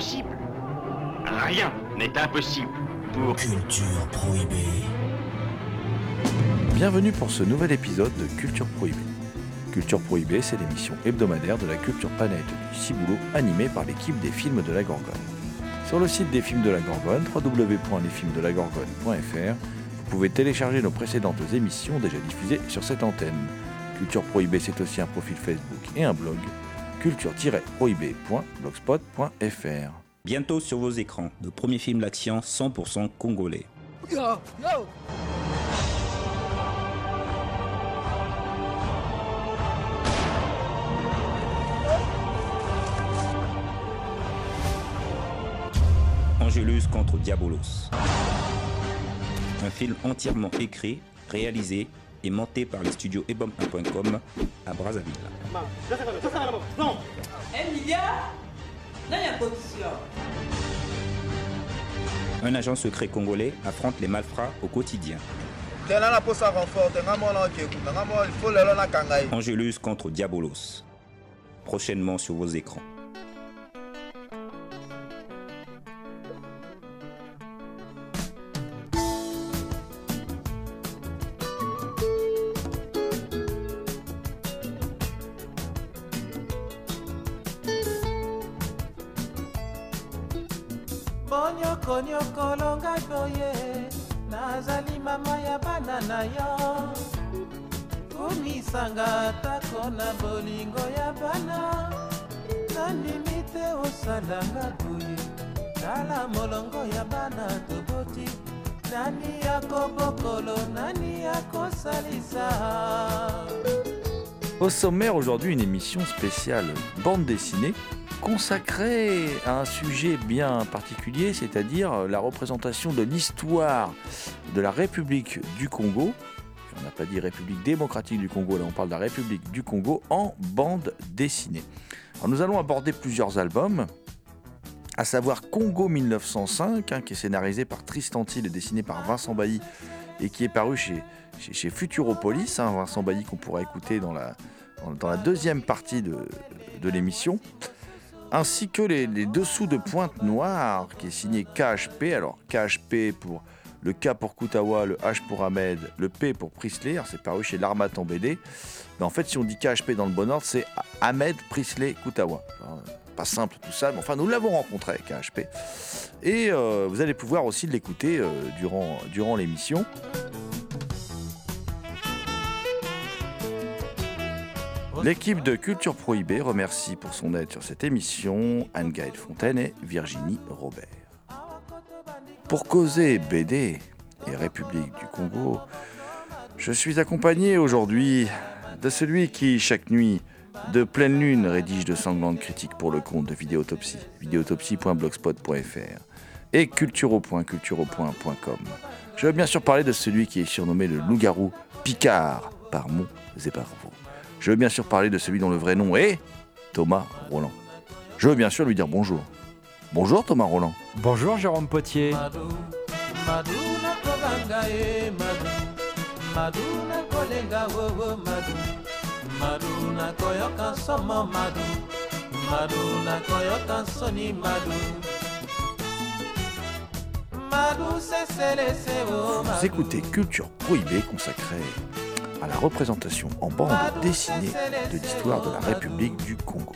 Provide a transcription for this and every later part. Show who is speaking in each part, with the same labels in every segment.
Speaker 1: Rien n'est impossible pour...
Speaker 2: Culture prohibée.
Speaker 3: Bienvenue pour ce nouvel épisode de Culture Prohibée. Culture Prohibée, c'est l'émission hebdomadaire de la culture planète du Ciboulot animée par l'équipe des films de la Gorgone. Sur le site des films de la Gorgone, www.lesfilmsdelagorgone.fr, vous pouvez télécharger nos précédentes émissions déjà diffusées sur cette antenne. Culture Prohibée, c'est aussi un profil Facebook et un blog, culture-prohibée.blogspot.fr.
Speaker 4: Bientôt sur vos écrans, le premier film d'action 100% congolais. Angelus contre Diabolos. Un film entièrement écrit, réalisé et monté par les studios ebom1.com à Brazzaville. Un agent secret congolais affronte les malfrats au quotidien. Angelus contre Diabolos. Prochainement sur vos écrans.
Speaker 3: Aujourd'hui, une émission spéciale bande dessinée consacrée à un sujet bien particulier, c'est-à-dire la représentation de l'histoire de la République du Congo. On n'a pas dit République démocratique du Congo, là on parle de la République du Congo en bande dessinée. Nous allons aborder plusieurs albums, à savoir Congo 1905, hein, qui est scénarisé par Tristan Till et dessiné par Vincent Bailly et qui est paru chez, chez, chez Futuropolis, hein, Vincent Bailly qu'on pourra écouter dans la, dans, la deuxième partie de, l'émission, ainsi que les, dessous de Pointe Noire, qui est signé KHP, alors KHP pour le K pour Koutawa, le H pour Ahmed, le P pour Prisley, c'est paru chez l'Armat en BD, mais en fait si on dit KHP dans le bon ordre, c'est Ahmed Prisley Koutawa. Alors, pas simple tout ça, mais enfin nous l'avons rencontré KHP. Et euh, vous allez pouvoir aussi l'écouter euh, durant, durant l'émission. L'équipe de Culture Prohibée remercie pour son aide sur cette émission Anne-Gaëlle Fontaine et Virginie Robert. Pour causer BD et République du Congo, je suis accompagné aujourd'hui de celui qui, chaque nuit, de pleine lune, rédige de sanglantes critiques pour le compte de Vidéotopsie, vidéotopsie.blogspot.fr et culturo.culturo.com. Je veux bien sûr parler de celui qui est surnommé le loup-garou Picard par par vous. Je veux bien sûr parler de celui dont le vrai nom est Thomas Roland. Je veux bien sûr lui dire bonjour. Bonjour Thomas Roland.
Speaker 5: Bonjour Jérôme Potier.
Speaker 3: Vous écoutez Culture Prohibée consacrée à la représentation en bande dessinée de l'histoire de la République du Congo.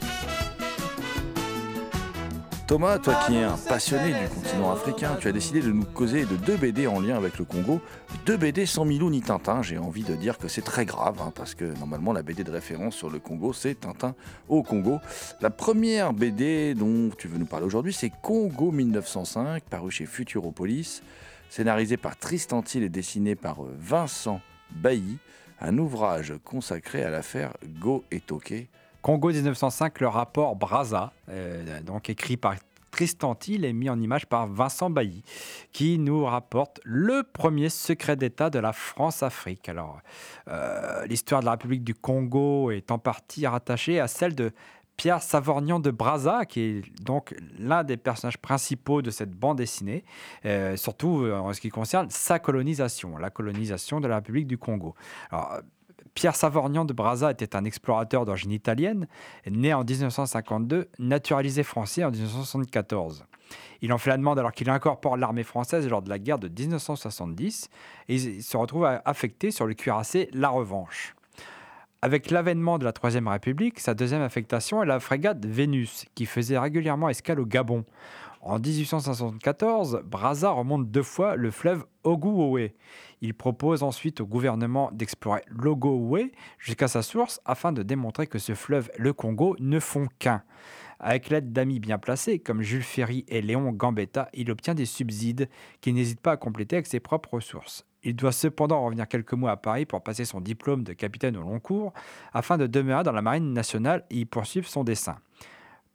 Speaker 3: Thomas, toi qui es un passionné du continent africain, tu as décidé de nous causer de deux BD en lien avec le Congo. Deux BD sans Milou ni Tintin. J'ai envie de dire que c'est très grave, hein, parce que normalement la BD de référence sur le Congo, c'est Tintin au Congo. La première BD dont tu veux nous parler aujourd'hui, c'est Congo 1905, paru chez Futuropolis. scénarisé par Tristan Thiel et dessiné par euh, Vincent Bailly, un ouvrage consacré à l'affaire Go et Toké.
Speaker 5: Congo 1905, le rapport Braza, euh, donc écrit par Tristan Thiel et mis en image par Vincent Bailly, qui nous rapporte le premier secret d'État de la France-Afrique. Alors, euh, l'histoire de la République du Congo est en partie rattachée à celle de Pierre Savorgnan de Brazza, qui est donc l'un des personnages principaux de cette bande dessinée, euh, surtout euh, en ce qui concerne sa colonisation, la colonisation de la République du Congo. Pierre Savorgnan de Brazza était un explorateur d'origine italienne, né en 1952, naturalisé français en 1974. Il en fait la demande alors qu'il incorpore l'armée française lors de la guerre de 1970 et il se retrouve affecté sur le cuirassé La Revanche. Avec l'avènement de la Troisième République, sa deuxième affectation est la frégate Vénus, qui faisait régulièrement escale au Gabon. En 1874, Brazza remonte deux fois le fleuve Ogooué. Il propose ensuite au gouvernement d'explorer l'Ogooué jusqu'à sa source afin de démontrer que ce fleuve, le Congo, ne font qu'un. Avec l'aide d'amis bien placés comme Jules Ferry et Léon Gambetta, il obtient des subsides qu'il n'hésite pas à compléter avec ses propres ressources. Il doit cependant revenir quelques mois à Paris pour passer son diplôme de capitaine au long cours afin de demeurer dans la marine nationale et y poursuivre son dessin.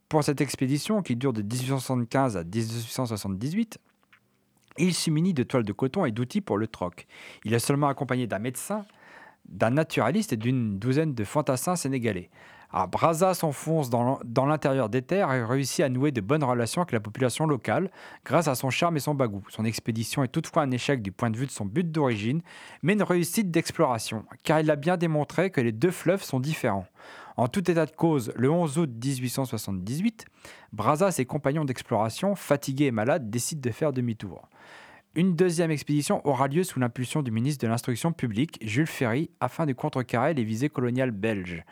Speaker 5: Pour cette expédition, qui dure de 1875 à 1878, il se munit de toiles de coton et d'outils pour le troc. Il est seulement accompagné d'un médecin, d'un naturaliste et d'une douzaine de fantassins sénégalais. Alors, Brazza s'enfonce dans l'intérieur des terres et réussit à nouer de bonnes relations avec la population locale grâce à son charme et son bagou. Son expédition est toutefois un échec du point de vue de son but d'origine, mais une réussite d'exploration, car il a bien démontré que les deux fleuves sont différents. En tout état de cause, le 11 août 1878, Brazza et ses compagnons d'exploration, fatigués et malades, décident de faire demi-tour. Une deuxième expédition aura lieu sous l'impulsion du ministre de l'Instruction publique, Jules Ferry, afin de contrecarrer les visées coloniales belges.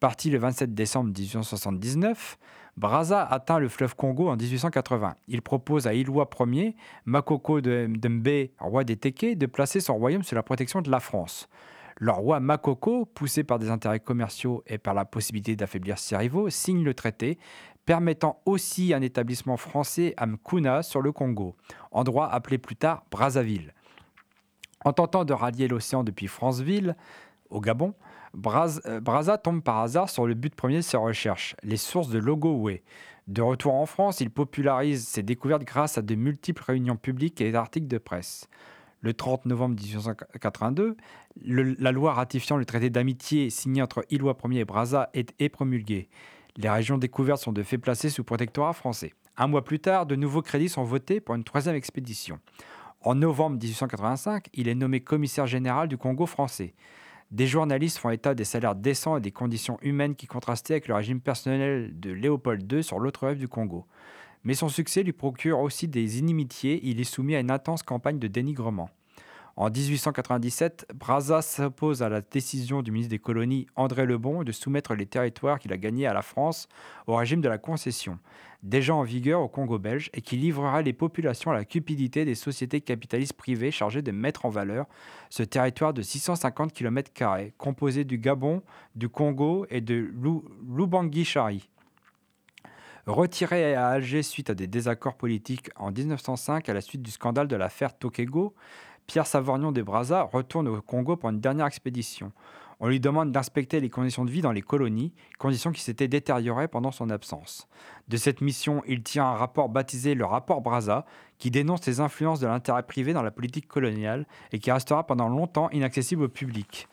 Speaker 5: Parti le 27 décembre 1879, Brazza atteint le fleuve Congo en 1880. Il propose à Ilwa Ier, Makoko de Mbe, roi des Téké, de placer son royaume sous la protection de la France. Le roi Makoko, poussé par des intérêts commerciaux et par la possibilité d'affaiblir ses rivaux, signe le traité, permettant aussi un établissement français à Mkuna sur le Congo, endroit appelé plus tard Brazzaville. En tentant de rallier l'océan depuis Franceville, au Gabon, euh, Brazza tombe par hasard sur le but premier de ses recherches, les sources de Logowé. De retour en France, il popularise ses découvertes grâce à de multiples réunions publiques et articles de presse le 30 novembre 1882, la loi ratifiant le traité d'amitié signé entre Illois Ier et Brazza est, promulguée. Les régions découvertes sont de fait placées sous protectorat français. Un mois plus tard, de nouveaux crédits sont votés pour une troisième expédition. En novembre 1885, il est nommé commissaire général du Congo français. Des journalistes font état des salaires décents et des conditions humaines qui contrastaient avec le régime personnel de Léopold II sur l'autre rive du Congo. Mais son succès lui procure aussi des inimitiés, il est soumis à une intense campagne de dénigrement. En 1897, Brazza s'oppose à la décision du ministre des Colonies André Lebon de soumettre les territoires qu'il a gagnés à la France au régime de la concession, déjà en vigueur au Congo belge et qui livrera les populations à la cupidité des sociétés capitalistes privées chargées de mettre en valeur ce territoire de 650 km, composé du Gabon, du Congo et de l'Ubangi-Chari. Retiré à Alger suite à des désaccords politiques en 1905 à la suite du scandale de l'affaire Tokego, Pierre Savorgnon de Brazza retourne au Congo pour une dernière expédition. On lui demande d'inspecter les conditions de vie dans les colonies, conditions qui s'étaient détériorées pendant son absence. De cette mission, il tient un rapport baptisé le rapport Brazza, qui dénonce les influences de l'intérêt privé dans la politique coloniale et qui restera pendant longtemps inaccessible au public.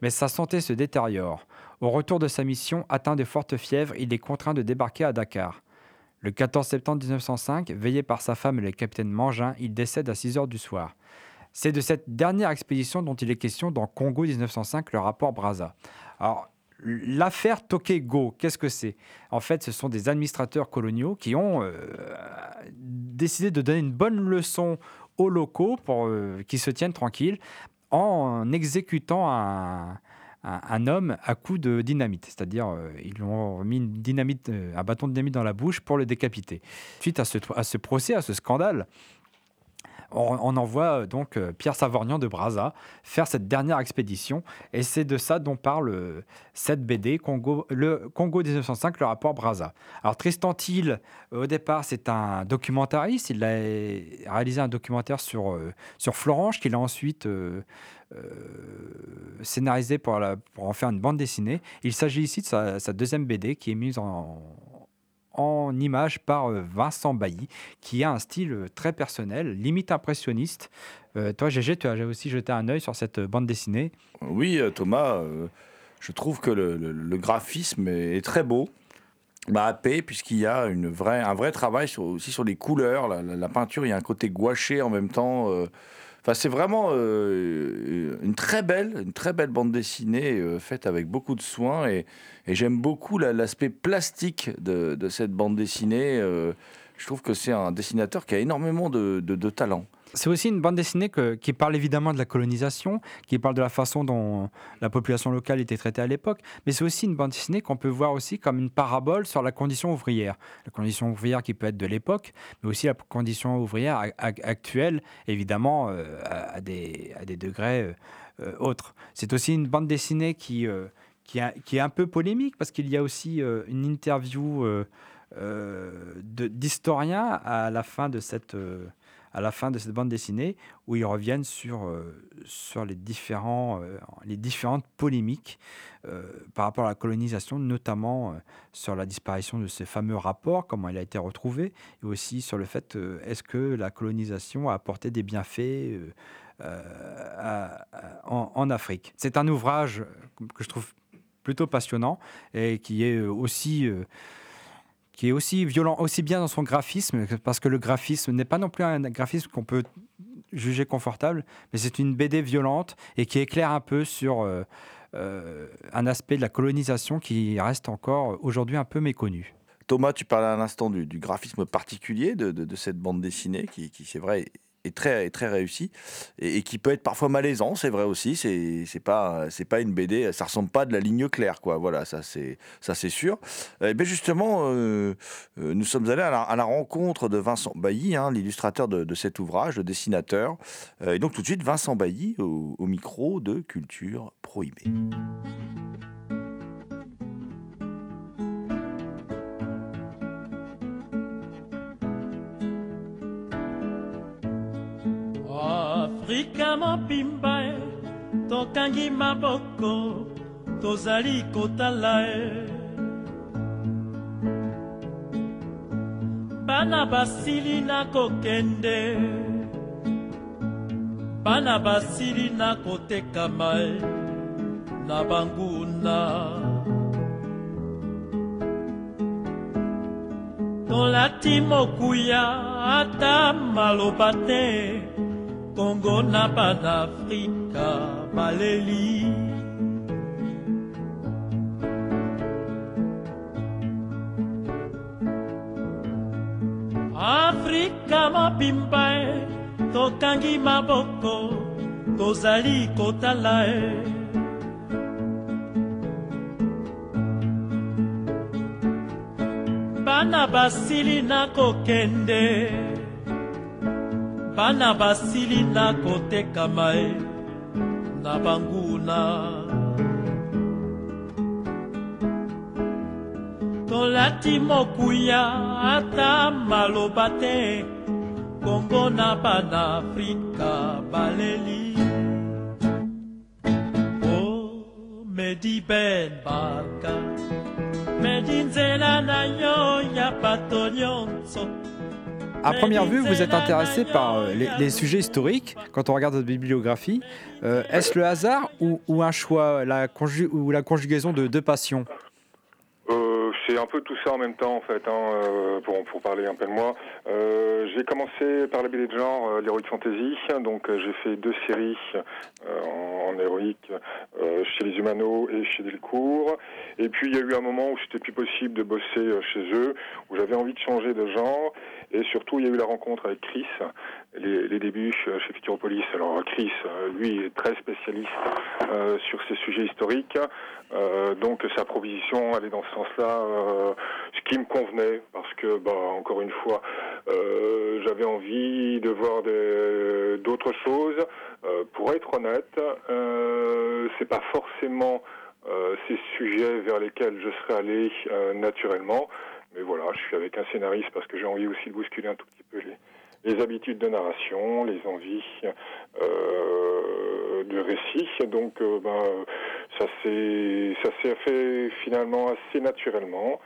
Speaker 5: Mais sa santé se détériore. Au retour de sa mission, atteint de fortes fièvres, il est contraint de débarquer à Dakar. Le 14 septembre 1905, veillé par sa femme et le capitaine Mangin, il décède à 6 heures du soir. C'est de cette dernière expédition dont il est question dans Congo 1905, le rapport Brazza. Alors, L'affaire Tokego, qu'est-ce que c'est? En fait, ce sont des administrateurs coloniaux qui ont euh, décidé de donner une bonne leçon aux locaux pour euh, qu'ils se tiennent tranquilles en exécutant un, homme à coup de dynamite. C'est-à-dire, euh, ils lui ont mis une dynamite, un bâton de dynamite dans la bouche pour le décapiter. Suite à ce procès, à ce scandale, on, envoie euh, donc euh, Pierre Savorgnan de Brazza faire cette dernière expédition. Et c'est de ça dont parle euh, cette BD, Congo, le Congo 1905, le rapport Brazza. Alors Tristan Thiel, au départ, c'est un documentariste. Il a réalisé un documentaire sur, sur Florange qu'il a ensuite scénarisé pour, en faire une bande dessinée. Il s'agit ici de sa deuxième BD qui est mise en, en image par euh, Vincent Bailly, qui a un style euh, très personnel, limite impressionniste. Euh, toi, Gégé, tu as aussi jeté un œil sur cette bande dessinée?
Speaker 3: Oui, Thomas, je trouve que le, graphisme est, très beau. Bah, happé, puisqu'il y a une un vrai travail aussi sur les couleurs, la, peinture, il y a un côté gouaché en même temps. Enfin, c'est vraiment euh, une très belle, une très belle bande dessinée euh, faite avec beaucoup de soin et, j'aime beaucoup la- l'aspect plastique de, cette bande dessinée. euh. je trouve que c'est un dessinateur qui a énormément de talent.
Speaker 5: C'est aussi une bande dessinée qui parle évidemment de la colonisation, qui parle de la façon dont la population locale était traitée à l'époque, mais c'est aussi une bande dessinée qu'on peut voir aussi comme une parabole sur la condition ouvrière. La condition ouvrière qui peut être de l'époque, mais aussi la condition ouvrière actuelle, évidemment, euh, à, des, à des degrés euh, euh, autres. C'est aussi une bande dessinée qui, qui, est un peu polémique, parce qu'il y a aussi une interview d'historien à la fin de cette... à la fin de cette bande dessinée où ils reviennent sur, euh, sur les, différents, euh, les différentes polémiques euh, par rapport à la colonisation, notamment sur la disparition de ces fameux rapports, comment il a été retrouvé, et aussi sur le fait est-ce que la colonisation a apporté des bienfaits en, Afrique. C'est un ouvrage que je trouve plutôt passionnant et qui est aussi qui est aussi violent, aussi bien dans son graphisme, parce que le graphisme n'est pas non plus un graphisme qu'on peut juger confortable, mais c'est une BD violente et qui éclaire un peu sur euh, euh, un aspect de la colonisation qui reste encore aujourd'hui un peu méconnu.
Speaker 3: Thomas, tu parlais à l'instant du, graphisme particulier de, cette bande dessinée qui, c'est vrai, est très, est très réussie et, qui peut être parfois malaisant, c'est vrai aussi. C'est c'est pas, c'est pas une BD, ça ressemble pas à de la ligne claire, quoi. Voilà, ça c'est, ça c'est sûr. Et bien justement, euh, euh, nous sommes allés à la, rencontre de Vincent Bailly, hein, l'illustrateur de, de cet ouvrage, le dessinateur. Euh, et donc tout de suite, Vincent Bailly au, au micro de Culture Prohibée.
Speaker 2: Afrika mobimba e tokangi maboko tozali kotala e. Bana basili na kokende bana basili na kotekama e na banguna. Tolati mokuya ata maloba te kongo na banafrika baleli afrika mobimba e tokangi maboko tozali kotala e. Bana basili na kokende bana basili na kotekama e na banguna. Tolati mokuya ata maloba te kongo na banafrika baleli. O medi ben baka medi nzela na yo ya bato nyonso
Speaker 5: À première vue, vous êtes intéressé par euh, les, sujets historiques quand on regarde votre bibliographie. Euh, Est-ce le hasard ou, ou un choix, la conju- ou la conjugaison de deux passions?
Speaker 6: Euh, c'est un peu tout ça en même temps en fait, hein, euh, pour, pour parler un peu de moi. Euh, j'ai commencé par la BD de genre, euh, l'Heroic Fantasy, donc euh, j'ai fait deux séries euh, en, en héroïque chez les Humano et chez Delcourt. Et puis il y a eu un moment où c'était plus possible de bosser chez eux, où j'avais envie de changer de genre, et surtout il y a eu la rencontre avec Chris, les, les débuts chez Futuropolis. Alors Chris, euh, lui, est très spécialiste euh, sur ces sujets historiques, Euh, donc sa proposition allait dans ce sens-là, euh, ce qui me convenait, parce que, bah, encore une fois, euh, j'avais envie de voir d'autres choses. Euh, pour être honnête, c'est pas forcément ces sujets vers lesquels je serais allé naturellement. Mais voilà, je suis avec un scénariste parce que j'ai envie aussi de bousculer un tout petit peu les, les habitudes de narration, les envies euh, de récit. Donc, euh, ben, ça s'est fait finalement assez naturellement.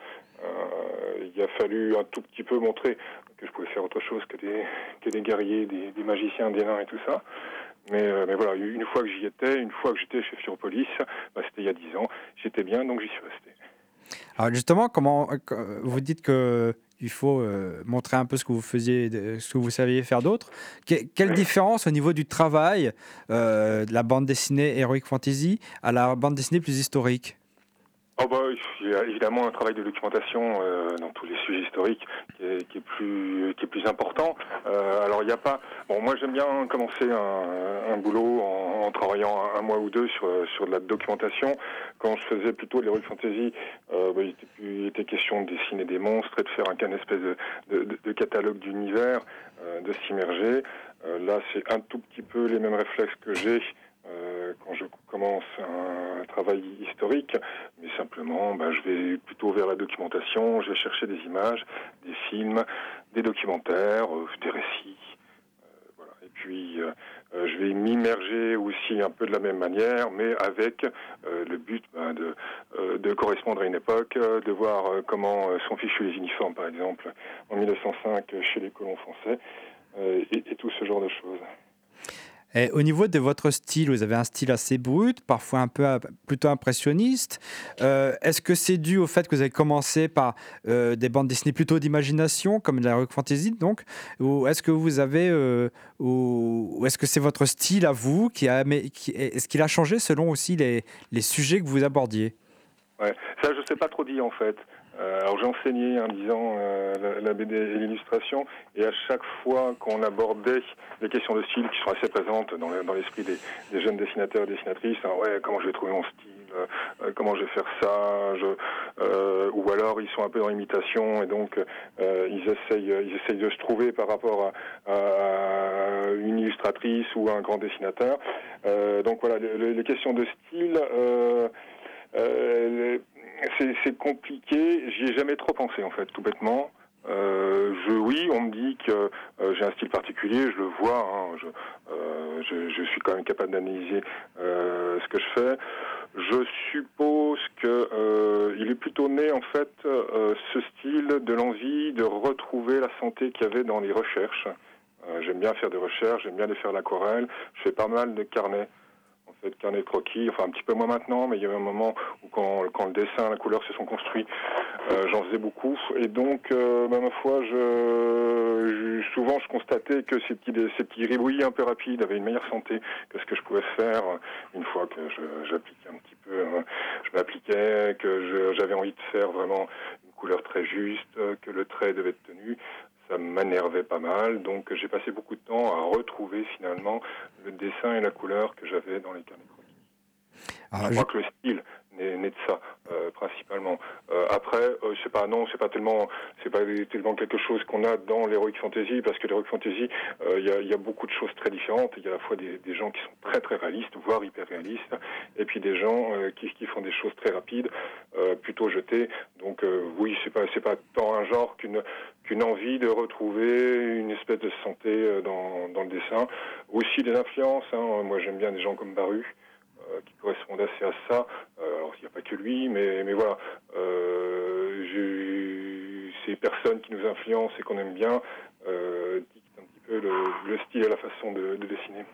Speaker 6: Euh, il a fallu un tout petit peu montrer que je pouvais faire autre chose que des, guerriers, des, magiciens, des nains et tout ça. Mais, euh, mais voilà, une fois que j'y étais, une fois que j'étais chez Furopolis, bah, c'était il y a dix ans, j'étais bien, donc j'y suis resté.
Speaker 5: Alors justement, comment vous dites que il faut euh, montrer un peu ce que vous faisiez, ce que vous saviez faire d'autre. Que- quelle différence au niveau du travail euh, de la bande dessinée Heroic Fantasy à la bande dessinée plus historique?
Speaker 6: Oh bah, il y a évidemment un travail de documentation euh, dans tous les sujets historiques qui est, qui est plus qui est plus important. Euh, alors il n'y a pas. Bon, moi j'aime bien commencer un, un boulot en, en travaillant un, un mois ou deux sur sur de la documentation. Quand je faisais plutôt l'heroic fantasy, euh, bah, il, était, il était question de dessiner des monstres et de faire un, qu'un espèce de, de, de- de catalogue d'univers, euh, de s'immerger. Euh, là, c'est un tout petit peu les mêmes réflexes que j'ai. Euh, quand je commence un travail historique, mais simplement, ben, je vais plutôt vers la documentation, je vais chercher des images, des films, des documentaires, euh, des récits. euh. Et puis, je vais m'immerger aussi un peu de la même manière, mais avec le but ben, de, correspondre à une époque, de voir comment sont fichus les uniformes, par exemple, en 1905 chez les colons français, et tout ce genre de choses.
Speaker 5: Au niveau de votre style, vous avez un style assez brut, parfois un peu euh, plutôt impressionniste. Euh, Est-ce que c'est dû au fait que vous avez commencé par euh, des bandes dessinées plutôt d'imagination, comme la rock fantasy, donc, ou est-ce que vous avez, ou, est-ce que c'est votre style à vous qui a, est-ce qu'il a changé selon aussi les, sujets que vous abordiez?
Speaker 6: Ouais, ça je sais pas trop dire en fait. Euh, alors j'ai enseigné en disant euh, la, la BD et l'illustration, et à chaque fois qu'on abordait les questions de style qui sont assez présentes dans, le- dans l'esprit des, des jeunes dessinateurs et dessinatrices, hein, ouais, comment je vais trouver mon style, euh, euh, comment je vais faire ça, je, euh, ou alors ils sont un peu dans l'imitation et donc euh, ils essayent, ils essayent de se trouver par rapport à, à une illustratrice ou à un grand dessinateur. Donc voilà, les, les- les questions de style. Euh, c'est compliqué. J'y ai jamais trop pensé en fait, tout bêtement. Euh, je, oui, on me dit que euh, j'ai un style particulier, je le vois. hein, je, euh, je, suis quand même capable d'analyser euh, ce que je fais. Je suppose que il est plutôt né en fait ce style de l'envie de retrouver la santé qu'il y avait dans les recherches. J'aime bien faire des recherches, j'aime bien les faire l'aquarelle. Je fais pas mal de carnets en fait, carnet de croquis, enfin un petit peu moins maintenant, mais il y avait un moment où quand, quand le dessin, la couleur se sont construits, euh, j'en faisais beaucoup. Et donc, euh, bah, ma foi, je, je- souvent je constatais que ces petits, ces petits ribouillis un peu rapides avaient une meilleure santé que ce que je pouvais faire une fois que j'appliquais un petit peu, hein, je m'appliquais, que j'avais envie de faire vraiment une couleur très juste, euh, que le trait devait être tenu. Ça m'énervait pas mal, donc j'ai passé beaucoup de temps à retrouver finalement le dessin et la couleur que j'avais dans les carnets croquis.
Speaker 5: Ah,
Speaker 6: je
Speaker 5: je-
Speaker 6: crois que le style n'est né de ça euh, principalement. Euh, après, euh, c'est pas non, c'est pas tellement, c'est pas tellement quelque chose qu'on a dans l'heroic fantasy parce que l'heroic fantasy, euh, il y, a, il y a beaucoup de choses très différentes. Il y a à la fois des, des gens qui sont très très réalistes, voire hyper réalistes, et puis des gens euh, qui, qui font des choses très rapides, euh, plutôt jetées. Donc euh, oui, c'est pas c'est pas tant un genre qu'une qu'une envie de retrouver une espèce de santé euh, dans, dans le dessin. Aussi des influences. Hein. Moi, j'aime bien des gens comme Baru euh, qui correspondent assez à ça. Euh, alors, il n'y a pas que lui, mais, mais voilà. Ces personnes qui nous influencent et qu'on aime bien dictent un petit peu le, le style et la façon de dessiner.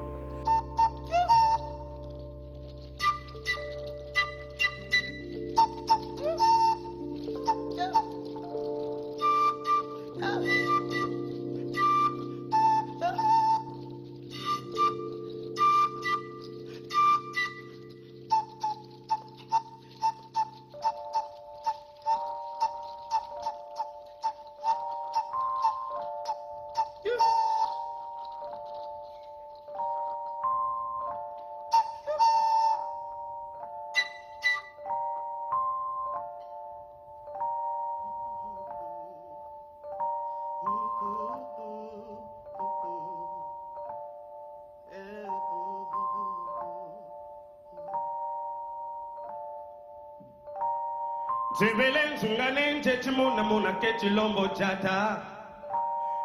Speaker 7: mikake chilombo jata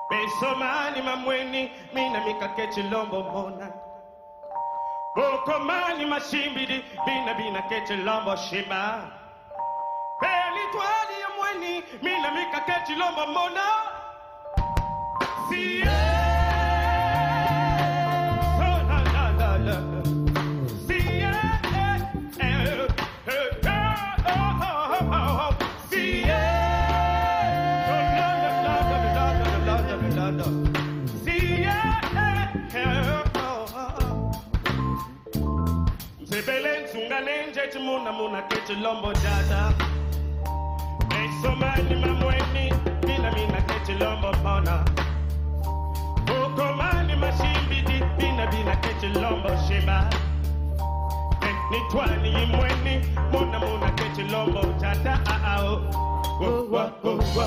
Speaker 7: besomani mamweni mina mikake chilombo mona bokomani mashimbili bina binake chilombo shima belitwali ya mweni mina mikake chilombo mona sie hakuna munaketu lombo data Mesomani mamweni bila mina keti lombo pona. Ukomani mashimbidi bina bina keti lombo shiba Nitwani imweni muna muna keti lombo tata aao ah, ah, oh. Wo wo wo wo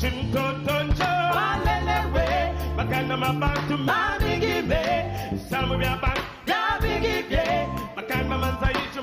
Speaker 7: Chimtoto njo Walelewe Makana mabantu mabigibe Samu ya bantu Mabigibe Makana
Speaker 3: manza yichu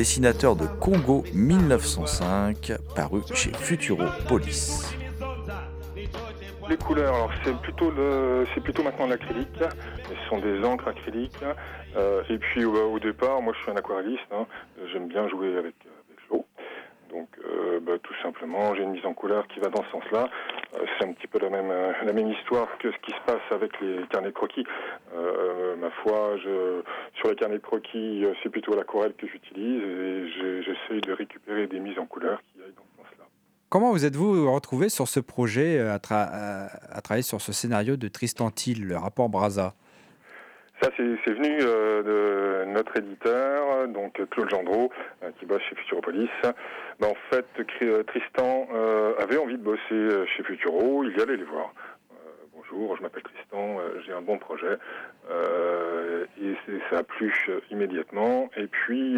Speaker 3: dessinateur de Congo 1905, paru chez Futuropolis.
Speaker 6: Les couleurs, alors c'est plutôt c'est plutôt maintenant l'acrylique. Ce sont des encres acryliques. Euh, et puis au, départ, moi je suis un aquarelliste. hein. J'aime bien jouer avec, l'eau. Donc euh, bah, tout simplement, j'ai une mise en couleur qui va dans ce sens-là. C'est un petit peu la même, euh, la même histoire que ce qui se passe avec les carnets de croquis. Euh, ma foi, sur les carnets de croquis, euh, c'est plutôt l'aquarelle que j'utilise et j'essaye de récupérer des mises en couleur qui aillent dans ce sens-là.
Speaker 5: Comment vous êtes-vous retrouvé sur ce projet, à, tra- à- à travailler sur ce scénario de Tristan Thiel, le rapport Braza?
Speaker 6: Ça, c'est venu euh, de notre éditeur, donc Claude Gendreau, euh, qui bosse chez Futuropolis. Ben, en fait, euh, Tristan avait envie de bosser chez Futuro, il y allait les voir. Bonjour, je m'appelle Tristan, j'ai un bon projet. Et ça a plu immédiatement. Et puis,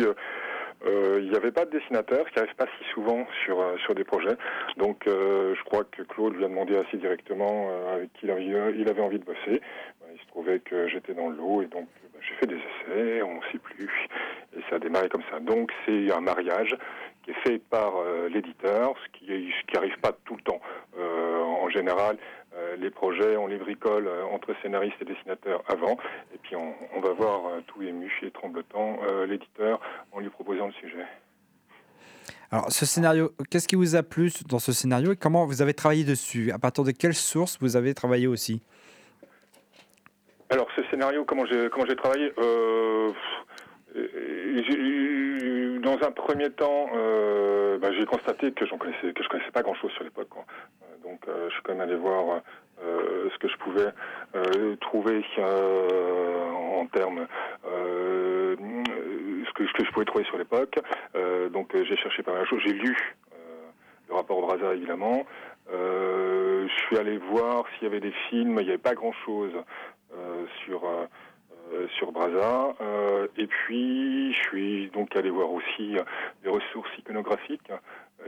Speaker 6: il n'y avait pas de dessinateur, ce qui n'arrive pas si souvent sur, sur des projets. Donc, je crois que Claude lui a demandé assez directement avec qui il avait envie de bosser. Trouvait que j'étais dans le lot et donc ben, j'ai fait des essais, on ne sait plus. Et ça a démarré comme ça. Donc, c'est un mariage qui est fait par euh, l'éditeur, ce qui ce qui arrive pas tout le temps. Euh, en général, euh, les projets, on les bricole entre scénaristes et dessinateurs avant, et puis on, va voir tout ému et tremblotant l'éditeur en lui proposant le sujet.
Speaker 5: Alors, ce scénario, qu'est-ce qui vous a plu dans ce scénario et comment vous avez travaillé dessus? À partir de quelle source vous avez travaillé aussi?
Speaker 6: Alors, ce scénario, comment j'ai comment j'ai travaillé euh, Dans un premier temps, euh, bah, j'ai constaté que, j'en connaissais, que je connaissais pas grand-chose sur l'époque. Euh, Donc, euh, je suis quand même allé voir euh, ce que je pouvais euh, trouver en termes, ce, que, ce que je pouvais trouver sur l'époque. Donc, j'ai cherché pas mal de choses. J'ai lu le rapport Braza, évidemment. Euh, je suis allé voir s'il y avait des films. Il n'y avait pas grand-chose sur euh, euh, sur Braza. Euh, et puis, je suis donc allé voir aussi euh, des ressources iconographiques.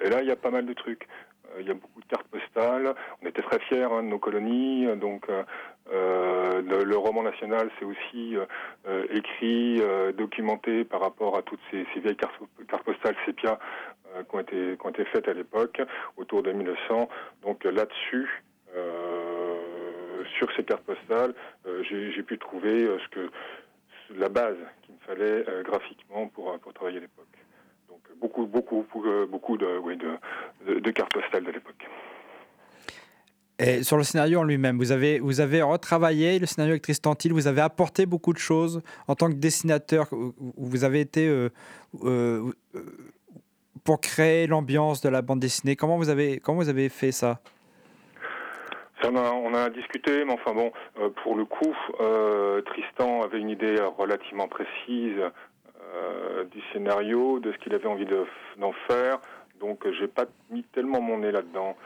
Speaker 6: Et là, il y a pas mal de trucs. Euh, Il y a beaucoup de cartes postales. On était très fiers hein, de nos colonies. Donc, euh, euh, le, roman national, c'est aussi euh, euh, écrit, euh, documenté par rapport à toutes ces, vieilles cartes, cartes postales sépia euh, qui, ont été, qui ont été faites à l'époque, autour de 1900. Donc, euh, là-dessus, euh, sur ces cartes postales, euh, j'ai pu trouver euh, ce que la base qu'il me fallait euh, graphiquement pour, pour travailler à l'époque. Donc beaucoup, beaucoup, beaucoup, de, cartes postales de l'époque.
Speaker 5: Et sur le scénario en lui-même, vous avez, vous avez retravaillé le scénario avec Tristan Thiel, vous avez apporté beaucoup de choses en tant que dessinateur, vous avez été pour créer l'ambiance de la bande dessinée. Comment vous avez, comment vous avez fait ça?
Speaker 6: On, a, discuté, mais enfin bon, euh, pour le coup, euh, Tristan avait une idée relativement précise euh, du scénario, de ce qu'il avait envie de- d'en faire. Donc, euh, j'ai pas mis tellement mon nez là-dedans.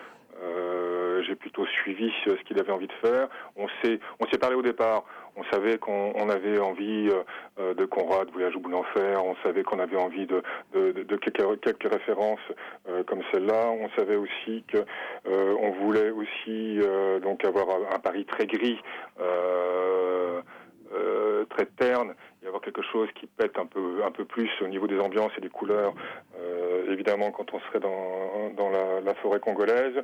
Speaker 6: Euh, j'ai plutôt suivi ce qu'il avait envie de faire. On s'est parlé au départ. On savait qu'on on avait envie euh, euh, de Conrad, Voyage au bout de l'enfer. On savait qu'on avait envie de, de, de- de quelques, références euh, comme celle-là. On savait aussi que euh, on voulait aussi euh, donc avoir un, Paris très gris, euh, euh, très terne, y avoir quelque chose qui pète un peu un peu plus au niveau des ambiances et des couleurs. Euh, évidemment, quand on serait dans, dans la, la forêt congolaise.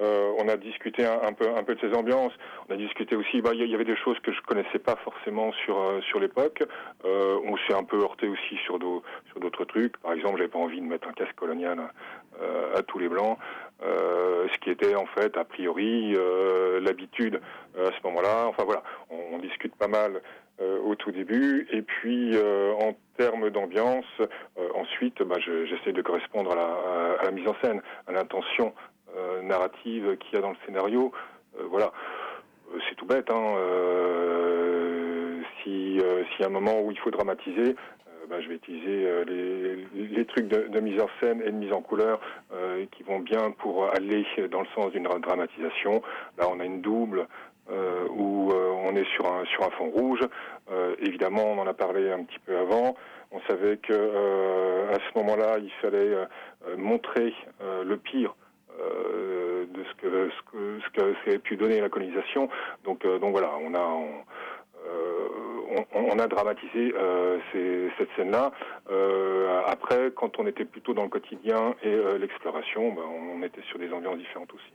Speaker 6: Euh, on a discuté un, peu un peu de ces ambiances. On a discuté aussi. bah, Il y, y avait des choses que je connaissais pas forcément sur euh, sur l'époque. Euh, on s'est un peu heurté aussi sur d'au- sur d'autres trucs. Par exemple, j'avais pas envie de mettre un casque colonial euh, à tous les blancs, euh, ce qui était en fait a priori euh, l'habitude à ce moment-là. Enfin voilà, on, discute pas mal euh, au tout début. Et puis en termes d'ambiance, ensuite, bah, je- j'essaie de correspondre à la, à la mise en scène, à l'intention narrative qu'il y a dans le scénario. Voilà. C'est tout bête. Hein. Si, euh, s'il y a un moment où il faut dramatiser, bah, je vais utiliser euh, les, trucs de, mise en scène et de mise en couleur euh, qui vont bien pour aller dans le sens d'une dra- dramatisation. Là, on a une double euh, où on est sur un sur un fond rouge. Évidemment, on en a parlé un petit peu avant. On savait que à ce moment-là, il fallait montrer le pire de ce que ce que pu donner la colonisation. Donc donc voilà, on a on, on a dramatisé euh, cette scène-là. Euh, après, quand on était plutôt dans le quotidien et euh, l'exploration, ben, on était sur des ambiances différentes aussi.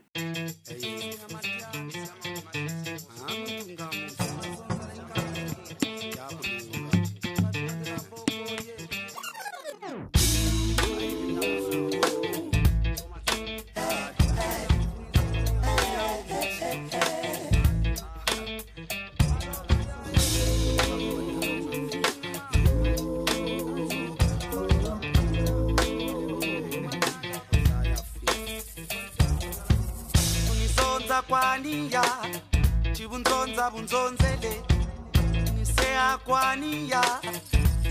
Speaker 8: Kwaniya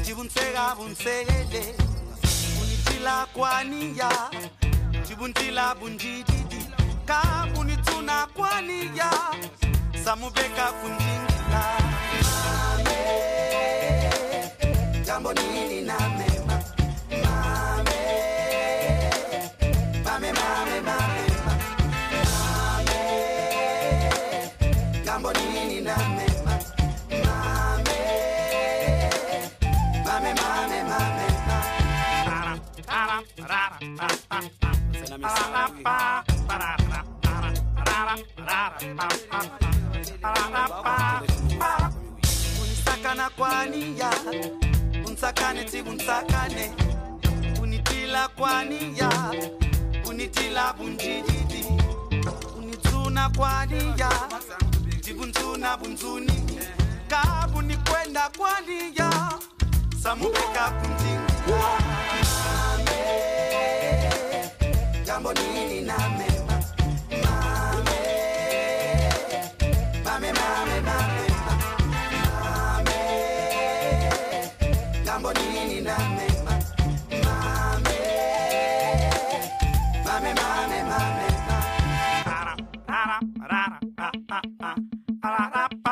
Speaker 8: tibunseka bunsekele unitila kwaniya tibuntila bunjididi. Ka unitsuna kwaniya samubeka kunjingila. Jambo nini na unisakana kwaniya unsakane ti unsakane unitila kwaniya unitila bunjididi. Unitsuna kwaniya ndibunsuna bunzuni. Kabunikwenda kwaniya samubeka kunzingia jambo nini name mame mame mame mame mame jambo nini name mame mame mame mame
Speaker 6: ara ara ara ara ara ara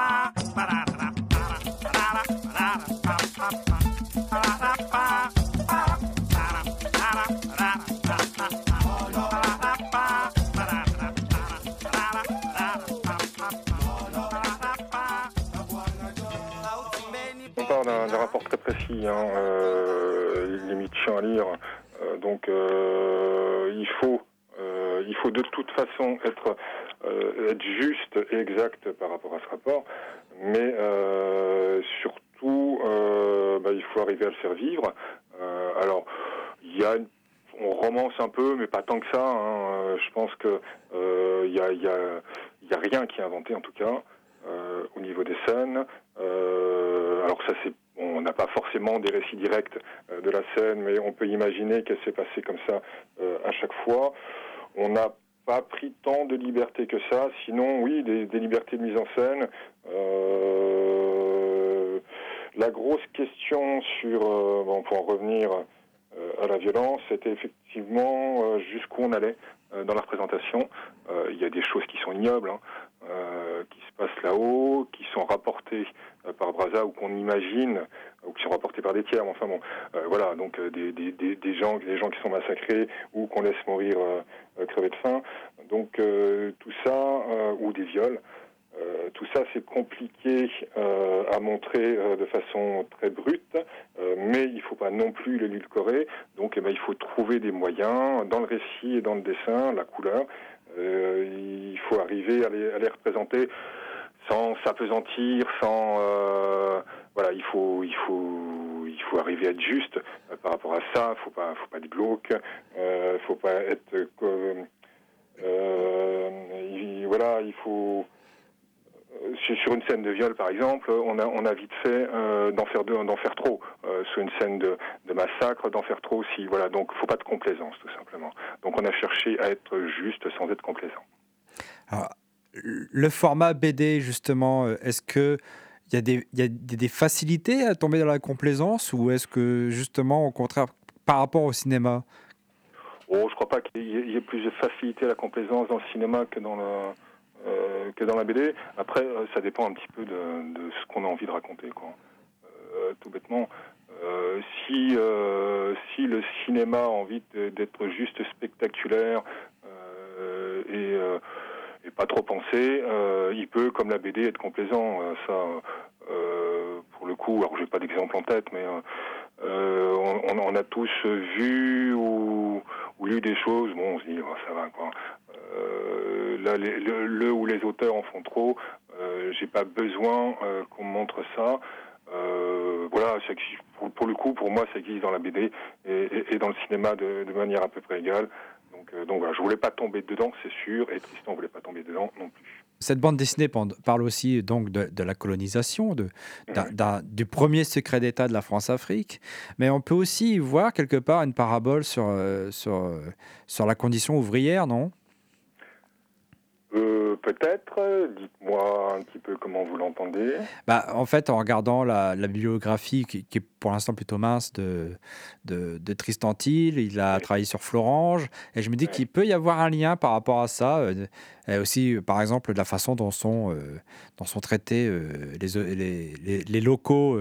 Speaker 6: précis, hein, euh, limite chiant à lire. Euh, donc euh, il faut, il faut de toute façon être, juste et exact par rapport à ce rapport, mais surtout, bah, il faut arriver à le faire vivre. Alors, il y a on romance un peu, mais pas tant que ça. hein. Je pense que il y, a, y, a, rien qui est inventé en tout cas au niveau des scènes. Alors ça c'est on n'a pas forcément des récits directs euh, de la scène, mais on peut imaginer qu'elle s'est passée comme ça euh, à chaque fois. On a pas pris tant de liberté que ça. Sinon, oui, des, libertés de mise en scène. Euh, la grosse question sur, euh, bon, pour en revenir à la violence, c'était effectivement jusqu'où on allait dans la représentation. Il y a des choses qui sont ignobles, hein, euh, qui se passent là-haut, qui sont rapportées euh, par Braza ou qu'on imagine ou qui sont rapportées par des tiers. Enfin bon, euh, voilà, donc euh, des, des, des, gens, des gens qui sont massacrés ou qu'on laisse mourir euh, crever de faim. Donc tout ça ou des viols. Tout ça, c'est compliqué à montrer de façon très brute, mais il ne faut pas non plus l'édulcorer. Donc, eh ben, il faut trouver des moyens dans le récit et dans le dessin, la couleur. Euh, il faut arriver à les, à les représenter sans s'apesantir, sans euh, voilà, il faut, il faut, il faut arriver à être juste euh, par rapport à ça. Faut pas, faut pas être glauque. Euh, faut pas être euh, il- voilà, il faut sur une scène de viol, par exemple, on a, on a vite fait euh, d'en faire deux, d'en faire trop. Euh, sur une scène de, de massacre, d'en faire trop aussi. Voilà, donc faut pas de complaisance, tout simplement. Donc on a cherché à être juste sans être complaisant.
Speaker 5: Alors, le format BD, justement, euh, est-ce que il y, a des- il y a des des facilités à tomber dans la complaisance ou est-ce que, justement, au contraire, par rapport au cinéma?
Speaker 6: Oh, je crois pas qu'il y ait- plus de facilité à la complaisance dans le cinéma que dans la, euh, que dans la BD. Après, euh, ça dépend un petit peu de, ce qu'on a envie de raconter, quoi. Euh, tout bêtement. Si, si le cinéma a envie d'être juste spectaculaire et, pas trop pensé, il peut, comme la BD, être complaisant. Ça, pour le coup, alors j'ai pas d'exemple en tête, mais on, a tous vu ou, lu des choses. Bon, on se dit, oh, ça va quoi. Là, les- le, le ou les auteurs en font trop. Euh, j'ai pas besoin euh, qu'on me montre ça. Euh, voilà, ça existe- pour, pour le coup, pour moi, ça existe dans la BD et, et- et dans le cinéma de, de manière à peu près égale. Donc, euh, donc voilà, je voulais pas tomber dedans, c'est sûr, et Tristan voulait pas tomber dedans non plus.
Speaker 5: Cette bande dessinée parle aussi donc de, de la colonisation, de, du premier secret d'État de la France-Afrique, mais on peut aussi voir quelque part une parabole sur, euh, sur, sur la condition ouvrière, non?
Speaker 6: Euh, Peut-être, dites-moi un petit peu comment vous l'entendez.
Speaker 5: bah, En fait, en regardant la, la bibliographie qui, qui est pour l'instant plutôt mince de, de, de Tristan Thiel, il a travaillé sur Florange, et je me dis qu'il peut y avoir un lien par rapport à ça, euh, et aussi euh, par exemple de la façon dont sont, euh, dont sont traités les, les, les, les locaux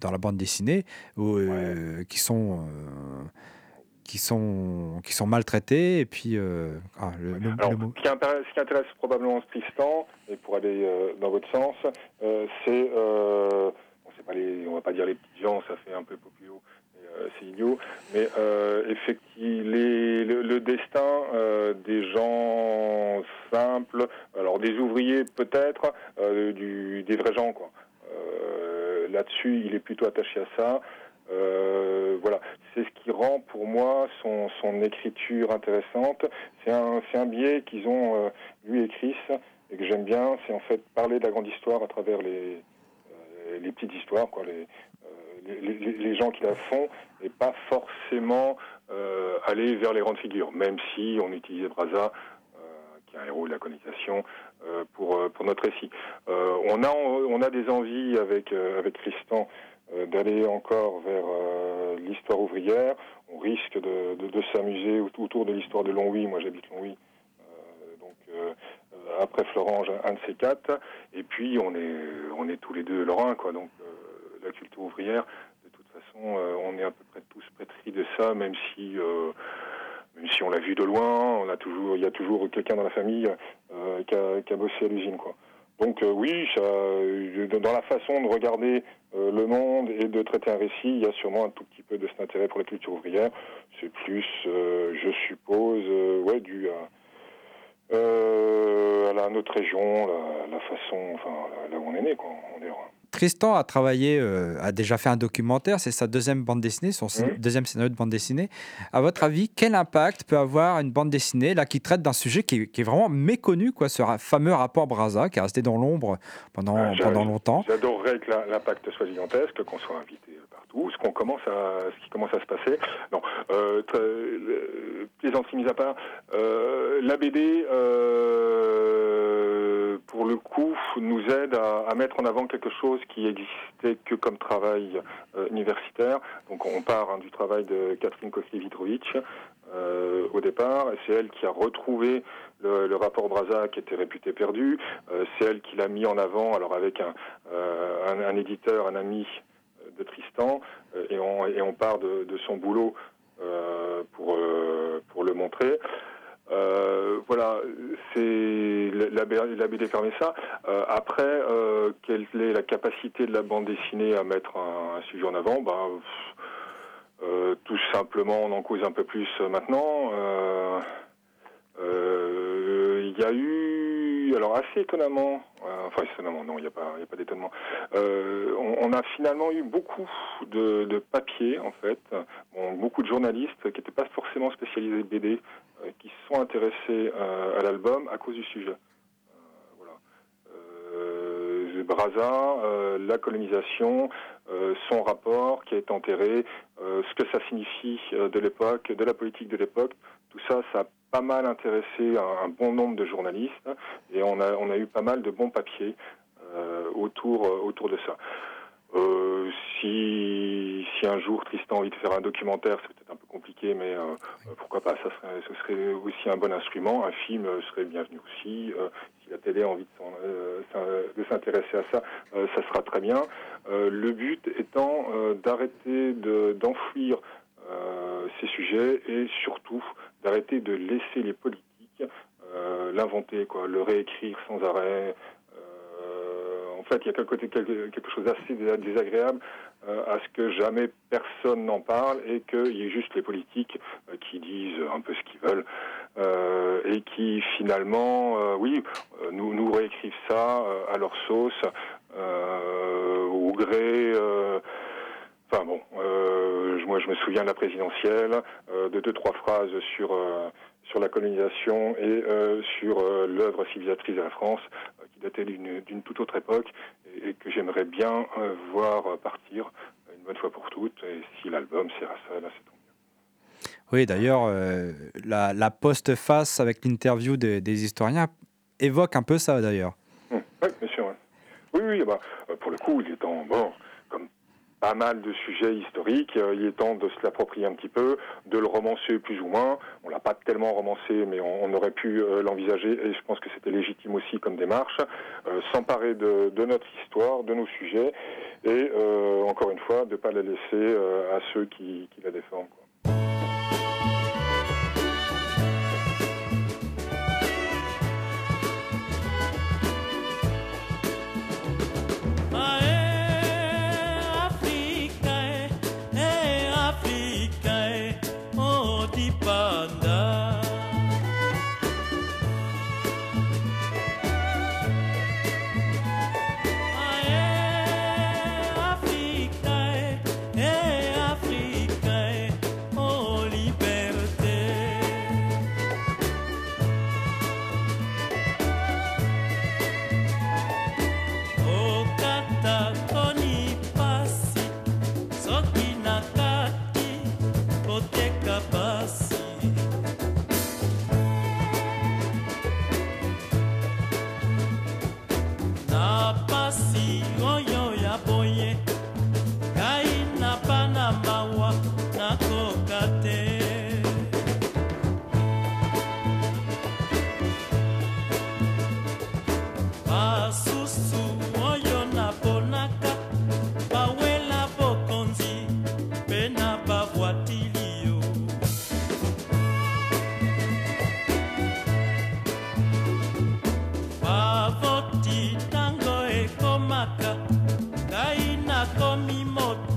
Speaker 5: dans la bande dessinée, euh, qui sont... qui sont, qui sont maltraités et puis euh, ah, le, le-
Speaker 6: Alors,
Speaker 5: le mot.
Speaker 6: ce, qui intéresse, ce qui intéresse probablement Tristan, et pour aller euh, dans votre sens, euh, c'est, euh, bon, on va pas dire les petits gens, ça fait un peu euh, c'est idiot, mais effectivement, les- le, le destin des gens simples, alors des ouvriers peut-être, du, des vrais gens, quoi. Là-dessus, il est plutôt attaché à ça. Euh, voilà, c'est ce qui rend pour moi son, son écriture intéressante. C'est un, un biais qu'ils ont, euh, lui et Chris, et que j'aime bien. C'est en fait parler de la grande histoire à travers les, euh, les petites histoires, quoi, les, les, gens qui la font, et pas forcément euh, aller vers les grandes figures, même si on utilise Braza, euh, qui est un héros de la colonisation, euh, pour, pour notre récit. On, a, on a des envies avec, avec Tristan d'aller encore vers euh, l'histoire ouvrière. On risque de, de, de s'amuser au- autour de l'histoire de Longwy. Moi, j'habite Longwy. Euh, donc, euh, euh, après Florange, un de ces quatre. Et puis, on est, on est tous les deux lorrains, quoi. Donc, euh, la culture ouvrière, de toute façon, euh, on est à peu près tous pétris de ça, même si, euh, même si on l'a vu de loin. On a toujours, il y a toujours quelqu'un dans la famille euh, qui, a, qui a bossé à l'usine, quoi. Donc euh, oui, ça, euh, dans la façon de regarder euh, le monde et de traiter un récit, il y a sûrement un tout petit peu de cet intérêt pour la culture ouvrière. C'est plus, euh, je suppose, euh, ouais, dû à, euh, à la, notre région, la, la façon, enfin, là, là où on est né, quoi. On
Speaker 5: Tristan a travaillé, euh, a déjà fait un documentaire, c'est sa deuxième bande dessinée, son cin- deuxième scénario de bande dessinée. À votre avis, quel impact peut avoir une bande dessinée là qui traite d'un sujet qui est, qui est vraiment méconnu, quoi, ce ra- fameux rapport Braza qui est resté dans l'ombre pendant,
Speaker 6: Ah,
Speaker 5: pendant longtemps?
Speaker 6: J'adorerais que l'impact soit gigantesque, qu'on soit invité par partout, ce qu'on commence à, ce qui commence à se passer. Non, euh, euh, plaisanterie mise à part, euh, la BD, euh, pour le coup, nous aide à, à mettre en avant quelque chose qui existait que comme travail euh, universitaire. Donc on part hein, du travail de Catherine Koslevitrovitch euh, au départ. C'est elle qui a retrouvé le, le rapport Braza qui était réputé perdu. Euh, c'est elle qui l'a mis en avant, alors avec un, euh, un, un éditeur, un ami de Tristan, euh, et, on, part de, son boulot euh, pour, euh, pour le montrer. Voilà, c'est la, la, BD permet ça. Après, quelle est la capacité de la bande dessinée à mettre un, sujet en avant? Euh, Tout simplement, on en cause un peu plus maintenant. Il y a eu, alors assez étonnamment, euh, enfin étonnamment, non, il n'y a pas, pas d'étonnement. Euh, on, a finalement eu beaucoup de, papiers en fait, beaucoup de journalistes qui n'étaient pas forcément spécialisés BD, euh, qui se sont intéressés à l'album à cause du sujet. Voilà. Braza, la colonisation, son rapport qui est enterré, ce que ça signifie de l'époque, de la politique de l'époque, tout ça, ça a pas mal intéressé un, un bon nombre de journalistes et on a, on a eu pas mal de bons papiers euh, autour, euh, autour de ça. Euh, si, si un jour Tristan a envie de faire un documentaire, c'est peut-être un peu compliqué, mais euh, pourquoi pas, ça serait, ce serait aussi un bon instrument. Un film serait bienvenu aussi. Euh, si la télé a envie de s'intéresser à ça, ça sera très bien. Le but étant d'arrêter de- d'enfouir ces sujets et surtout d'arrêter de laisser les politiques euh, l'inventer, quoi, le réécrire sans arrêt. Euh, en fait, il y a quelque, chose d'assez dés- désagréable euh, à ce que jamais personne n'en parle et qu'il y ait juste les politiques qui disent un peu ce qu'ils veulent euh, et qui finalement, euh, oui, nous, nous réécrivent ça à leur sauce, euh, au gré. Enfin bon, euh, moi je me souviens de la présidentielle, euh, de deux trois phrases sur euh, sur la colonisation et sur l'œuvre civilisatrice de la France, qui datait d'une d'une toute autre époque et, et que j'aimerais bien voir partir une bonne fois pour toutes. Et si l'album sert à ça, là c'est tant mieux.
Speaker 5: Oui, d'ailleurs, la, la post-face avec l'interview des- des historiens évoque un peu ça, d'ailleurs.
Speaker 6: Hum, Oui, bien sûr. Oui, oui, bah, euh, pour le coup, il est temps, bon, pas mal de sujets historiques, euh, il est temps de se l'approprier un petit peu, de le romancer plus ou moins. On l'a pas tellement romancé, mais on, aurait pu euh, l'envisager, et je pense que c'était légitime aussi comme démarche, euh, s'emparer de, notre histoire, de nos sujets, et encore une fois, de pas la laisser à ceux qui la défendent.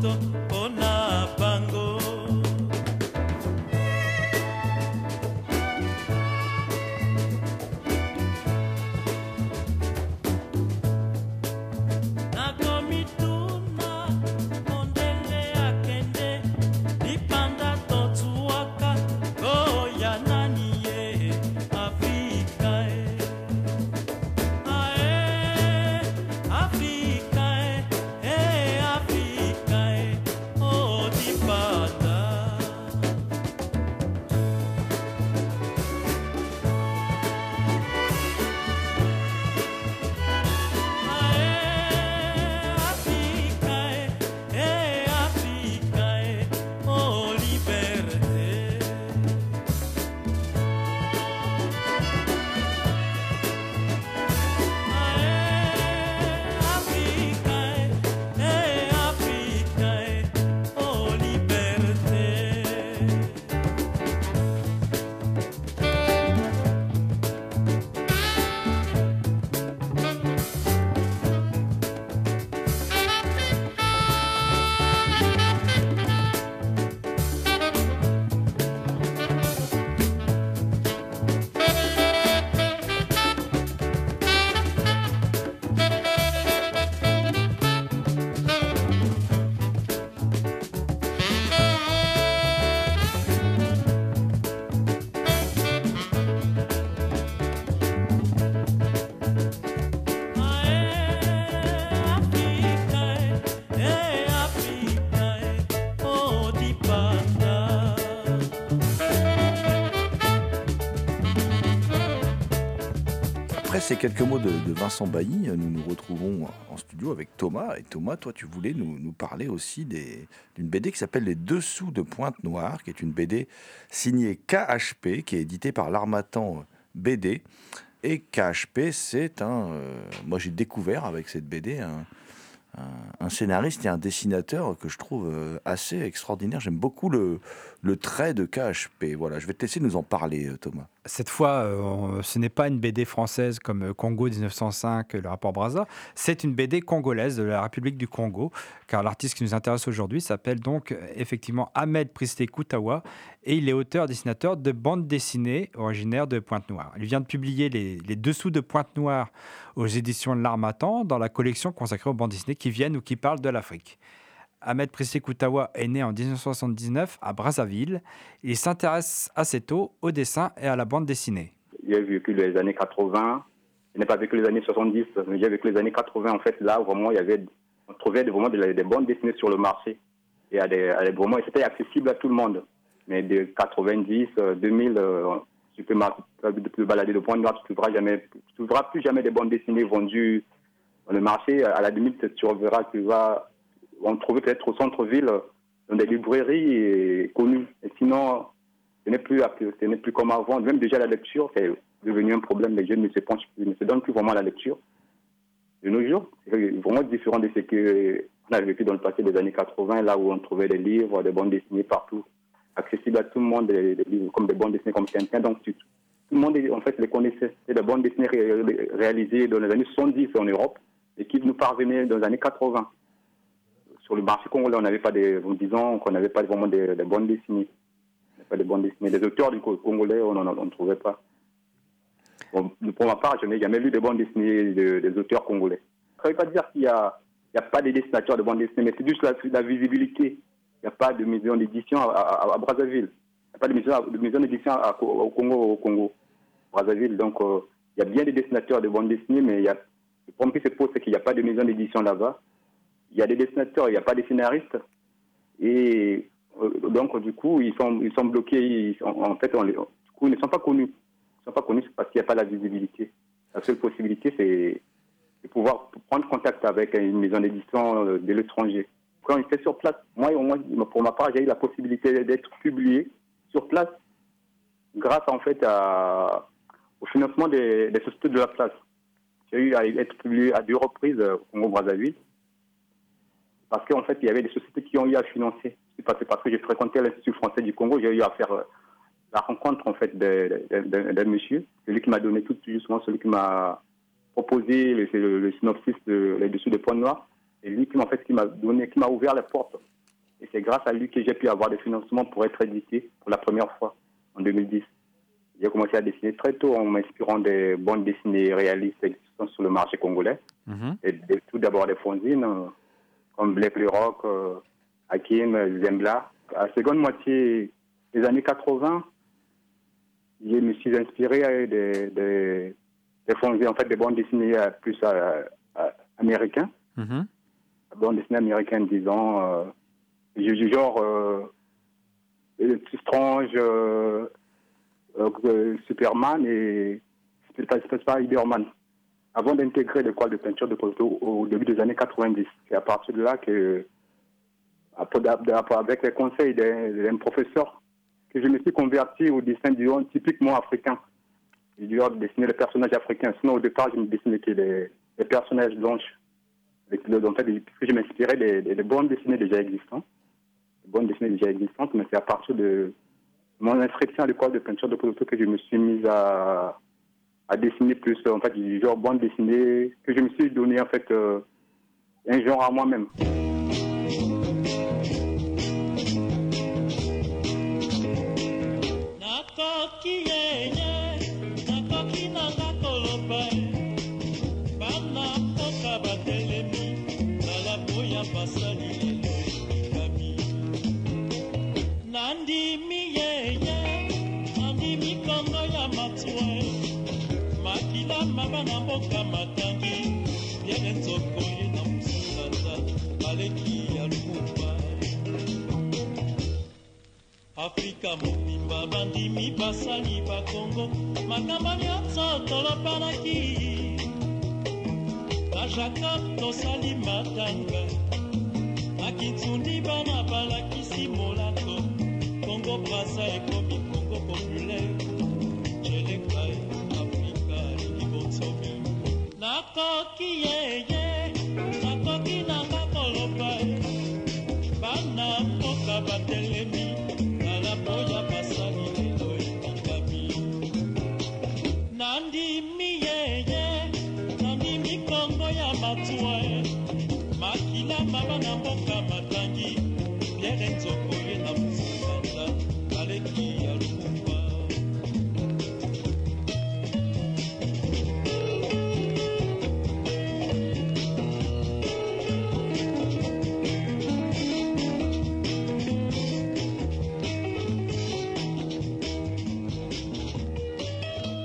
Speaker 2: tanto
Speaker 3: Après ces quelques mots de, Vincent Bailly, nous nous retrouvons en studio avec Thomas. Et Thomas, toi, tu voulais nous, parler aussi d'une BD qui s'appelle Les Dessous de Pointe-Noire, qui est une BD signée KHP, qui est éditée par l'Armatan BD. Et KHP, c'est un. euh, moi, j'ai découvert avec cette BD un scénariste et un dessinateur que je trouve euh, assez extraordinaire. J'aime beaucoup le, le trait de KHP. Voilà, je vais te laisser nous en parler, euh, Thomas.
Speaker 5: Cette fois, euh, ce n'est pas une BD française comme euh, Congo 1905, euh, le rapport Brazza, c'est une BD congolaise de la République du Congo, car l'artiste qui nous intéresse aujourd'hui s'appelle donc effectivement Ahmed Pristé Koutawa, et il est auteur-dessinateur de bandes dessinées originaires de Pointe-Noire. Il vient de publier les, les Dessous de Pointe-Noire aux éditions de l'Armatan, dans la collection consacrée aux bandes dessinées qui viennent ou qui parlent de l'Afrique. Ahmed Pristé Koutawa est né en 1979 à Brazzaville. Il s'intéresse assez tôt au dessin et à la bande dessinée.
Speaker 9: J'ai vécu les années 80. Je n'ai pas vécu les années 70, mais j'ai vécu les années 80. En fait, là, vraiment, il y avait, on trouvait vraiment des, des bandes dessinées sur le marché. Et à des, à des- c'était accessible à tout le monde. Mais de 90, euh, 2000, euh, tu peux, mar- tu peux balader de point vue, tu ne trouveras trouveras plus jamais des bandes dessinées vendues dans le marché. À la limite, tu verras, tu vas, on trouvait peut-être au centre-ville, dans des librairies connues. Et sinon, ce n'est plus, plus comme avant. Même déjà la lecture, c'est devenu un problème. Les jeunes ne se penchent plus, ne se donnent plus vraiment à la lecture. De nos jours, c'est vraiment différent de ce que on a vécu dans le passé des années 80, là où on trouvait des livres, des bandes dessinées partout, accessibles à tout le monde, comme des bandes dessinées comme Tintin. Donc tu- tout le monde, en fait, les connaissait. C'est des bandes dessinées ré- ré- réalisées dans les années 70 en Europe et qui nous parvenaient dans les années 80. Sur le marché congolais, on n'avait pas des, disons qu'on n'avait pas vraiment des, bandes dessinées pas des bandes dessinées. Des auteurs du co- congolais, on ne trouvait pas. Pour ma part, je n'ai jamais lu de bandes dessinées de- des auteurs congolais. Ça ne veut pas dire qu'il n'y a, pas de dessinateurs de bandes dessinées, mais c'est juste la, visibilité. Il n'y a pas de maison d'édition à, Brazzaville. Il n'y a pas de maison, d'édition au Congo, au Congo, Brazzaville. Donc, euh, il y a bien des dessinateurs de bandes dessinées, mais le problème qui se pose, c'est qu'il n'y a pas de maison d'édition là-bas. Il y a des dessinateurs, il n'y a pas de scénaristes. Et euh, donc, du coup, ils sont, ils sont bloqués. en fait, du coup, ils ne sont pas connus. Ils ne sont pas connus parce qu'il n'y a pas la visibilité. La seule possibilité, c'est de pouvoir prendre contact avec une maison d'édition euh, de l'étranger. Quand on était sur place, moi, au moins, pour ma part, j'ai eu la possibilité d'être publié sur place grâce, en fait, au financement des, des sociétés de la place. J'ai eu à être publié à deux reprises euh, au Congo-Brazzaville parce qu'en fait, il y avait des sociétés qui ont eu à financer. C'est parce, parce que j'ai fréquenté l'Institut français du Congo, j'ai eu à faire euh, la rencontre en fait d'un monsieur, celui qui m'a donné tout justement, celui qui m'a proposé le, le, le synopsis de les dessous des points noirs, et lui qui m'a en fait qui m'a donné, qui m'a ouvert les portes. Et c'est grâce à lui que j'ai pu avoir des financements pour être édité pour la première fois en 2010. J'ai commencé à dessiner très tôt en m'inspirant des bandes dessinées réalistes existantes sur le marché congolais. Et de- tout d'abord des fanzines, euh, comme Black Le Rock, euh, Hakim, Zembla. À la seconde moitié des années 80, je me suis inspiré euh, des, des, en fait, des bandes dessinées euh, plus euh, euh, américains, bandes dessinées américaines, disons, du genre euh, Strange, euh, euh, Superman et Spider-Man avant d'intégrer l'école de peinture de Porto au début des années 90. C'est à partir de là que, avec les conseils d'un professeur, que je me suis converti au dessin du typiquement africain. Je lui ai dessiner les personnages africains. Sinon, au départ, je ne dessinais que les, les personnages blanches. En fait, je m'inspirais des, des, des bandes dessinées déjà existantes, des bandes dessinées déjà existantes, mais c'est à partir de mon inscription à l'école de peinture de Porto que je me suis mise à, à dessiner plus, en fait, du genre bande dessinée, que je me suis donné, en fait, euh, un genre à moi-même.
Speaker 2: Maba na mboka matangi biere nzokoli na mosulata baleki ya lumumba. Afrika mobimba bandimi basali bakongo. Makambo nyonso tolobanaki na jacob tosali matanga. Na kitsundi bana balakisi molato. Kongo brasa ekomi kongo populaire nakoki yeye nakoki nanga koloba bana mboka batelemi na boya basali lelo ekangami. Nandimi yeye nandimi kongo ya matuwa makila maba na mboka matangi biere nzoko ye na mosakanda aleki ya lumumba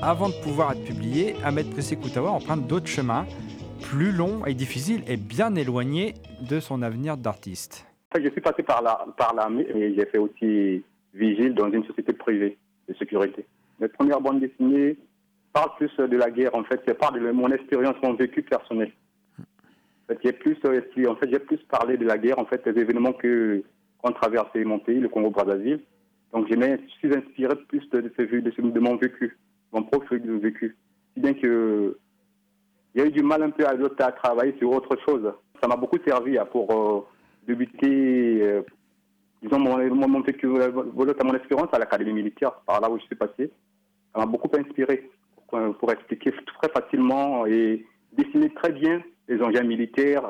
Speaker 5: Avant de pouvoir être publié, Ahmed Prissé Koutawa emprunte d'autres chemins, plus longs et difficiles et bien éloignés de son avenir d'artiste.
Speaker 9: Je suis passé par la par l'armée et j'ai fait aussi vigile dans une société privée de sécurité. Mes premières bandes dessinées parlent plus de la guerre. En fait, c'est part de mon expérience, mon vécu personnel. J'ai plus, euh, en fait, plus parlé de la guerre, en fait, des événements que qu'ont traversé mon pays, le Congo-Brazzaville. Donc, je me suis inspiré plus de, de, de, de mon vécu, mon propre vécu. Bien que j'ai eu du mal un peu à, à travailler sur autre chose. Ça m'a beaucoup servi hein, pour euh, débuter, euh, disons, mon, vécu, euh, expérience à l'académie militaire, par là où je suis passé. Ça m'a beaucoup inspiré pour, expliquer très facilement et dessiner très bien les engins militaires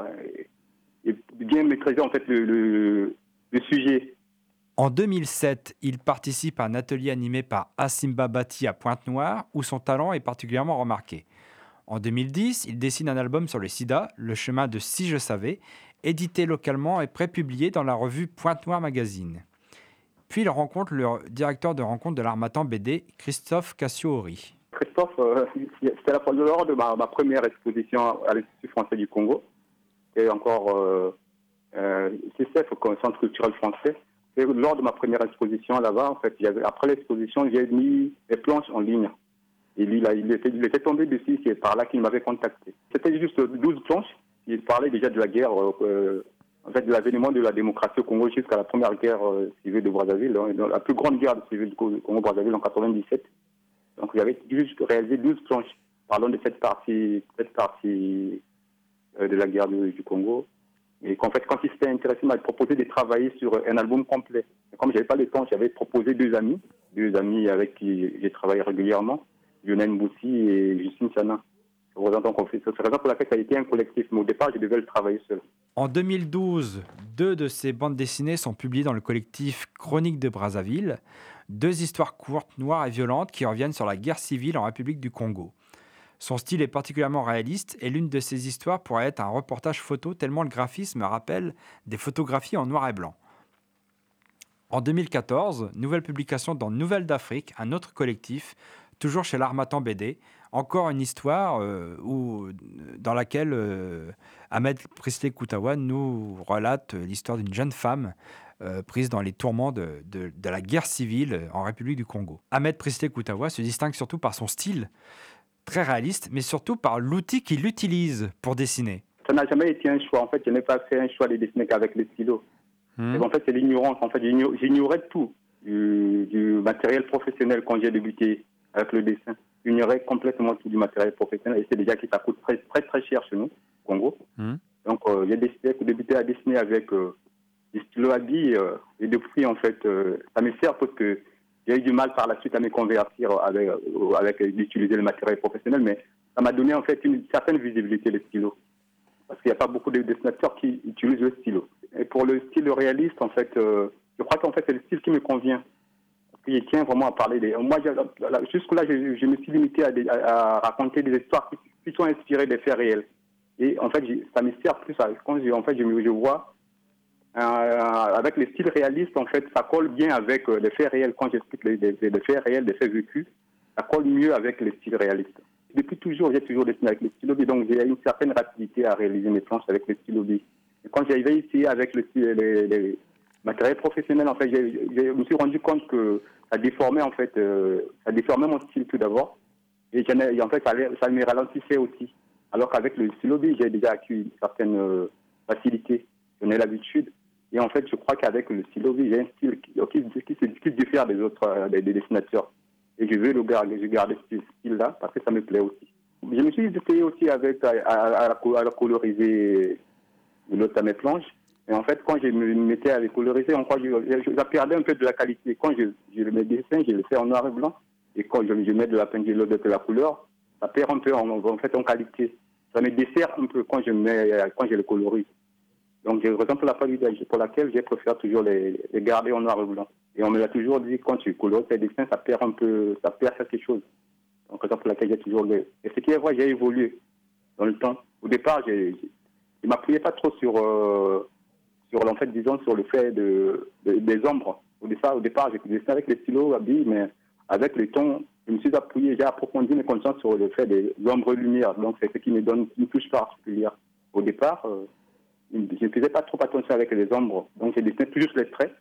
Speaker 9: et, bien maîtriser en fait le sujet.
Speaker 5: En 2007, il participe à un atelier animé par Asimba Bati à Pointe-Noire, où son talent est particulièrement remarqué. En 2010, il dessine un album sur le sida, Le chemin de Si je savais, édité localement et prépublié dans la revue Pointe-Noire Magazine. Puis il rencontre le directeur de rencontre de l'Armatan BD, Christophe Cassio-Ori.
Speaker 9: Christophe, euh, c'était la- lors de ma, ma première exposition à l'Institut français du Congo, et encore euh, euh, CCF, Centre culturel français. Et lors de ma première exposition là-bas, en fait, après l'exposition, j'ai mis les planches en ligne. Il, était, il était tombé dessus, c'est par là qu'il m'avait contacté. C'était juste 12 planches. Il parlait déjà de la guerre, euh, en fait, de l'avènement de la démocratie au Congo jusqu'à la première guerre euh, civile de Brazzaville, hein, la plus grande guerre civile du Congo-Brazzaville en 97. Donc, il avait juste réalisé 12 planches parlant de cette partie, cette partie euh, de la guerre du Congo. Et qu'en fait, quand il s'était intéressé, il m'a proposé de travailler sur un album complet. Et comme j'avais pas le temps, j'avais proposé deux amis, deux amis avec qui j'ai travaillé régulièrement, Lionel Moussi et Justine Sana. C'est la raison pour laquelle ça a été un collectif. Mais au départ, je devais le travailler seul.
Speaker 5: En 2012, deux de ses bandes dessinées sont publiées dans le collectif Chronique de Brazzaville, deux histoires courtes, noires et violentes qui reviennent sur la guerre civile en République du Congo. Son style est particulièrement réaliste et l'une de ses histoires pourrait être un reportage photo tellement le graphisme rappelle des photographies en noir et blanc. En 2014, nouvelle publication dans Nouvelles d'Afrique, un autre collectif, toujours chez l'Armatan BD, encore une histoire euh, dans laquelle euh, Ahmed Prisley Koutawa nous relate l'histoire d'une jeune femme euh, prise dans les tourments de la guerre civile en République du Congo. Ahmed Prisley Koutawa se distingue surtout par son style très réaliste, mais surtout par l'outil qu'il utilise pour dessiner.
Speaker 9: Ça n'a jamais été un choix. En fait, je n'ai pas fait un choix de dessiner qu'avec le stylo.
Speaker 5: Hmm.
Speaker 9: En fait, c'est l'ignorance. En fait, j'igno- j'ignorais tout du, du matériel professionnel quand j'ai débuté avec le dessin. J'ignorais complètement tout du matériel professionnel. Et c'est déjà que ça coûte très, très, très cher chez nous, au Congo.
Speaker 5: Hmm.
Speaker 9: Donc, euh, j'ai décidé de débuter à dessiner avec euh, des stylos à billes. euh, et depuis, en fait, euh, ça me sert parce que j'ai eu du mal par la suite à me convertir avec, euh, avec euh, d'utiliser le matériel professionnel. Mais ça m'a donné, en fait, une certaine visibilité, le stylo parce qu'il n'y a pas beaucoup de dessinateurs qui utilisent le stylo. Et pour le style réaliste, en fait, euh, je crois qu'en fait, c'est le style qui me convient. Qu'il tient vraiment à parler des... Moi, jusque-là, je, me suis limité à, raconter des histoires qui, sont inspirées des faits réels. Et en fait, ça me sert plus à... En fait, je, je vois, avec le style réaliste, en fait, ça colle bien avec euh, les faits réels. Quand j'explique les, faits réels, les faits vécus, ça colle mieux avec le style réaliste. Depuis toujours, j'ai toujours dessiné avec le stylo B, donc j'ai une certaine rapidité à réaliser mes planches avec le stylo B. Et quand j'avais essayé avec le, les, les, ma carrière professionnelle, en fait, je me suis rendu compte que ça déformait, en fait, euh, ça déformait mon style tout d'abord. Et, en fait, ça, ça me ralentissait aussi. Alors qu'avec le stylo B, j'ai déjà acquis une certaine euh, facilité. J'en ai l'habitude. Et en fait, je crois qu'avec le stylo j'ai un style qui, qui, qui, qui diffère des autres euh, des, des dessinateurs. Et je veux le garder, je garde ce style-là parce que ça me plaît aussi. Je me suis essayé aussi avec à, à- à coloriser l'autre à mes planches. Et en fait, quand je me mettais à les coloriser, que je, je, je perdais un peu de la qualité. Quand je, je le mets dessin, je le fais en noir et blanc. Et quand je, mets de la peinture de la couleur, ça perd un peu en, en fait en qualité. Ça me dessert un peu quand je mets, quand je le colorise. Donc, je pour la qualité pour laquelle je préfère toujours les, les garder en noir et blanc. Et on me l'a toujours dit, quand tu colores tes dessins, ça perd un peu, ça perd quelque chose. Donc, raison pour laquelle j'ai toujours le... Et ce qui est vrai, j'ai évolué dans le temps. Au départ, je m'appuyais pas trop sur, euh, sur, en fait, disons, sur le fait de, de- des ombres. Au départ, au départ, j'ai dessiné avec les stylos à billes, mais avec le temps, je me suis appuyé, j'ai approfondi mes connaissances sur le fait des ombres et lumières. Donc, c'est ce qui me donne une touche particulière. Au départ, euh, je ne faisais pas trop attention avec les ombres. Donc, j'ai dessiné toujours les traits.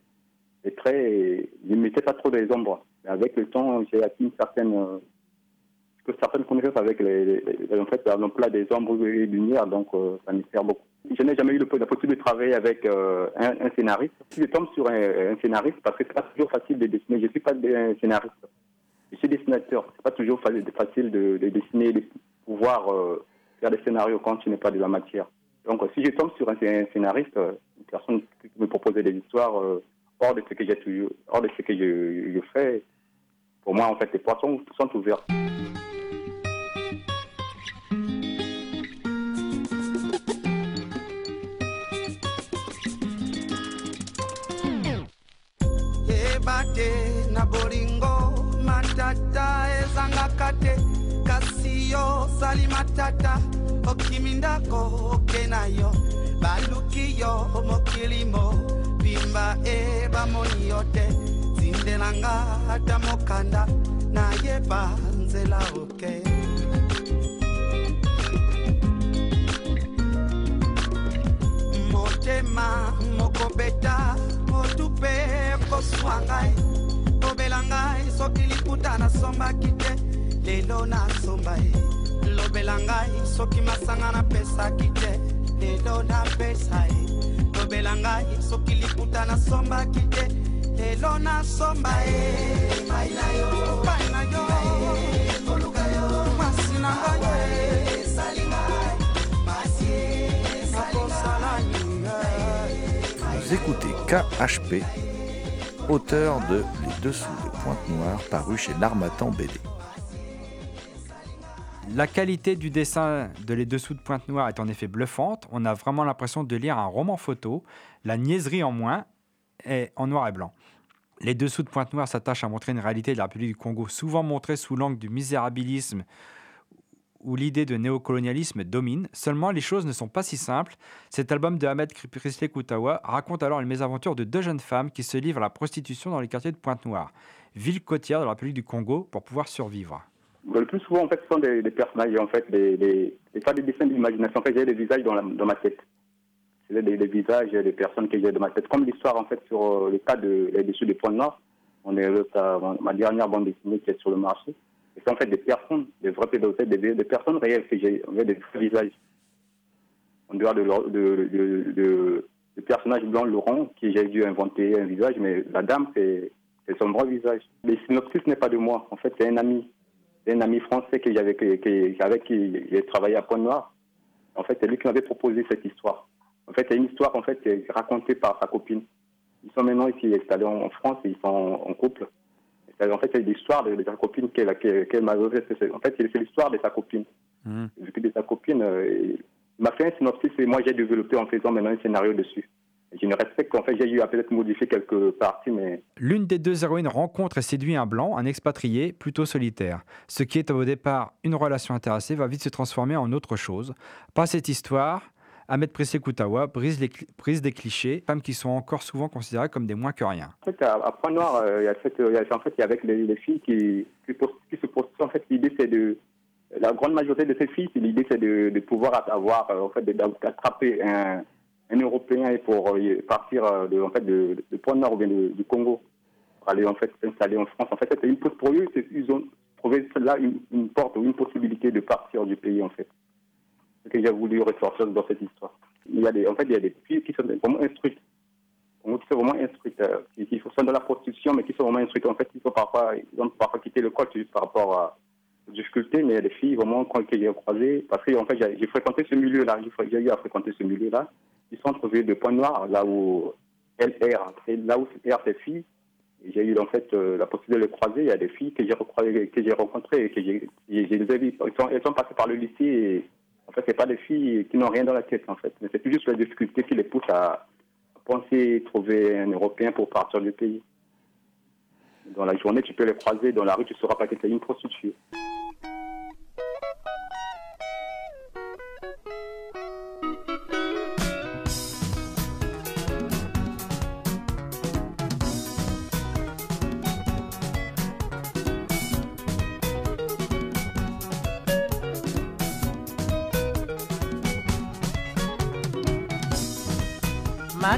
Speaker 9: Les traits, je ne mettais pas trop des ombres. Mais avec le temps, j'ai acquis une certaine, euh, connaissances avec les, les- les- en fait, l'emploi des ombres et des lumières. Donc, euh, ça me sert beaucoup. Je n'ai jamais eu la possibilité de travailler avec euh, un, scénariste. Si je tombe sur un, scénariste, parce que c'est pas toujours facile de dessiner, je ne suis pas un scénariste. Je suis dessinateur. C'est pas toujours fa- facile de, de dessiner, de pouvoir faire des scénarios quand tu n'es pas de la matière. Donc, euh, si je tombe sur un, scé- scénariste, euh, une personne qui me propose des histoires euh, hors de ce que j'ai hors de ce que je, fais, pour moi, en fait, les portes sont, sont ouvertes.
Speaker 8: Kasi yo sali matata. Okimindako oke na yo. Baluki yo mokilimo bimba e bamoni yo te. Zindelanga ata mokanda. Nayeba nzela oke. Motema mokobeta. Motupe koswa ngai. Kobela ngai soki liputa nasombaki te lelo nasomba ye lobela ngai soki masanga napesaki te. Lelo napesa ye lobela ngai soki liputa nasombaki te. Lelo nasomba ye epai na yo mwasi na ngai nakosala nini
Speaker 3: Vous écoutez KHP, auteur de Les Dessous de Pointe-Noire, paru chez l'Armatan BD.
Speaker 5: La qualité du dessin de Les Dessous de Pointe-Noire est en effet bluffante. On a vraiment l'impression de lire un roman photo. La niaiserie en moins est en noir et blanc. Les Dessous de Pointe-Noire s'attachent à montrer une réalité de la République du Congo, souvent montrée sous l'angle du misérabilisme où l'idée de néocolonialisme domine. Seulement, les choses ne sont pas si simples. Cet album de Ahmed Prisley Koutawa raconte alors les mésaventures de deux jeunes femmes qui se livrent à la prostitution dans les quartiers de Pointe-Noire, ville côtière de la République du Congo, pour pouvoir survivre.
Speaker 9: Le plus souvent, en fait, ce sont des, personnages, en fait, des, des, pas des dessins d'imagination. En j'ai des visages dans, ma tête. C'est des, des visages des personnes que j'ai dans ma tête. Comme l'histoire, en fait, sur euh, le cas de Les Dessus des Points Noirs. On est ma dernière bande dessinée qui est sur le marché. C'est en fait des personnes, des vrais pédophiles, des, des personnes réelles que j'ai, des visages. En dehors de, de personnage blanc Laurent, qui j'ai dû inventer un visage, mais la dame, c'est c'est son vrai visage. Le synopsis n'est pas de moi. En fait, c'est un ami c'est un ami français que j'avais, que- que- avec qui j'ai travaillé à Pointe-Noire. En fait, c'est lui qui m'avait proposé cette histoire. En fait, c'est une histoire en fait, qui racontée par sa copine. Ils sont maintenant ici installés en France et ils sont en, couple. En fait, c'est l'histoire de, de sa copine qu'elle, qu'elle m'a En fait, c'est l'histoire de sa copine. Vu que de sa copine, euh, il m'a fait un synopsis et moi j'ai développé en faisant maintenant un scénario dessus. Je ne respecte qu'en fait, j'ai eu à peut-être modifier quelques parties, mais
Speaker 5: L'une des deux héroïnes rencontre et séduit un blanc, un expatrié, plutôt solitaire. Ce qui est au départ une relation intéressée va vite se transformer en autre chose. Par cette histoire, Ahmed Pressé Koutawa brise, les cli- brise des clichés, femmes qui sont encore souvent considérées comme des moins que rien.
Speaker 9: En fait, à, à Point Noir, euh, il y a cette, en fait, il y a avec les, les filles qui, qui, pos- qui se prostituent. En fait, l'idée c'est de, la grande majorité de ces filles, l'idée c'est de, de pouvoir avoir, euh, en fait, d'attraper un, un Européen est pour euh, partir euh, de, en fait, de, de Point Nord ou bien du Congo pour aller en fait s'installer en France. En fait, c'était une pause pour eux. Ils ont trouvé là une, porte ou une possibilité de partir du pays en fait. Ce que j'ai voulu ressortir dans cette histoire. Il y a des, en fait, il y a des filles qui sont vraiment instruites, qui sont vraiment instruites, euh, qui, sont dans la prostitution, mais qui sont vraiment instruites. En fait, ils sont parfois, ils ont parfois quitté le code juste par rapport à difficultés, mais il y a des filles vraiment quand- j'ai croisées, parce que fait, j'ai fréquenté ce milieu-là, j'ai eu à fréquenter ce milieu-là. Sont trouvés de Point Noir, là où LR, c'est là où R c'est filles. J'ai eu en fait euh, la possibilité de les croiser. Il y a des filles que j'ai rencontrées et que j'ai les ai. Elles sont, passées par le lycée et en fait, c'est pas des filles qui n'ont rien dans la tête en fait. Mais c'est juste la difficulté qui les pousse à, à penser trouver un Européen pour partir du pays. Dans la journée, tu peux les croiser dans la rue, tu ne sauras pas que c'est une prostituée.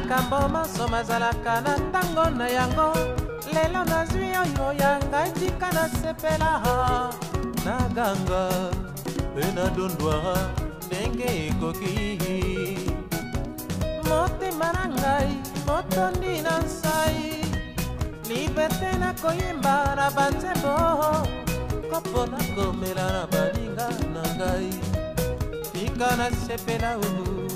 Speaker 10: Makambo maso mazalaka na ntango na yango. Lelo nazwi oyo ya ngai tika nasepela naganga mpe nadondwa ndenge ekoki. Motema na ngai motondi na nsai liberte na koyemba na banzembo. Kopo nakomela na baninga na ngai. Tika nasepela uu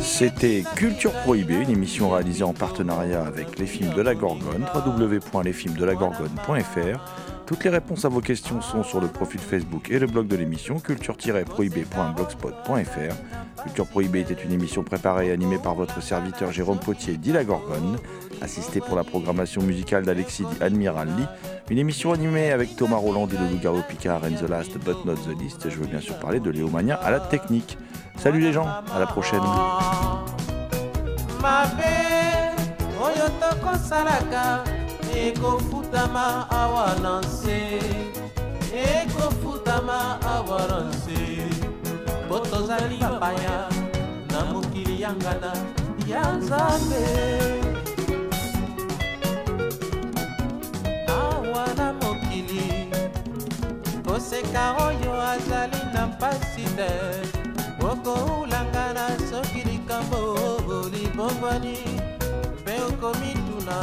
Speaker 3: C'était Culture Prohibée, une émission réalisée en partenariat avec les films de la Gorgone, www.lesfilmsdelagorgone.fr. Toutes les réponses à vos questions sont sur le profil Facebook et le blog de l'émission culture-prohibée.blogspot.fr. Culture Prohibée était une émission préparée et animée par votre serviteur Jérôme Potier dit la Gorgone, assisté pour la programmation musicale d'Alexis dit Admiral Lee. Une émission animée avec Thomas Roland et le Loup-Garou Picard and the Last but not the least. Je veux bien sûr parler de Léo Mania à la technique. Salut les gens, à la prochaine.
Speaker 10: Ekofutama awa na nse ekofutama awa na nse. Po tozali bapaya na mokili ya ngana ya nzambe. Awa na mokili koseka oyo azali na mpasi te okoulangana soki likambo libongwani mpe okomituna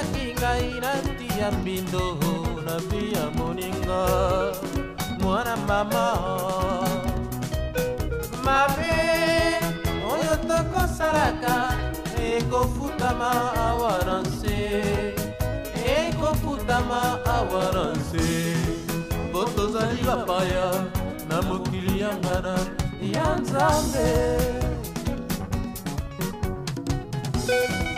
Speaker 10: obelaki ngai nandi ya mbindo nabi ya moninga. Mwana mama mabe oyo tokosalaka ekofutama awa na nse. Ekofutama awa na nse. Mpo tozali bapaya na mokili ya ngana ya nzambe. thank you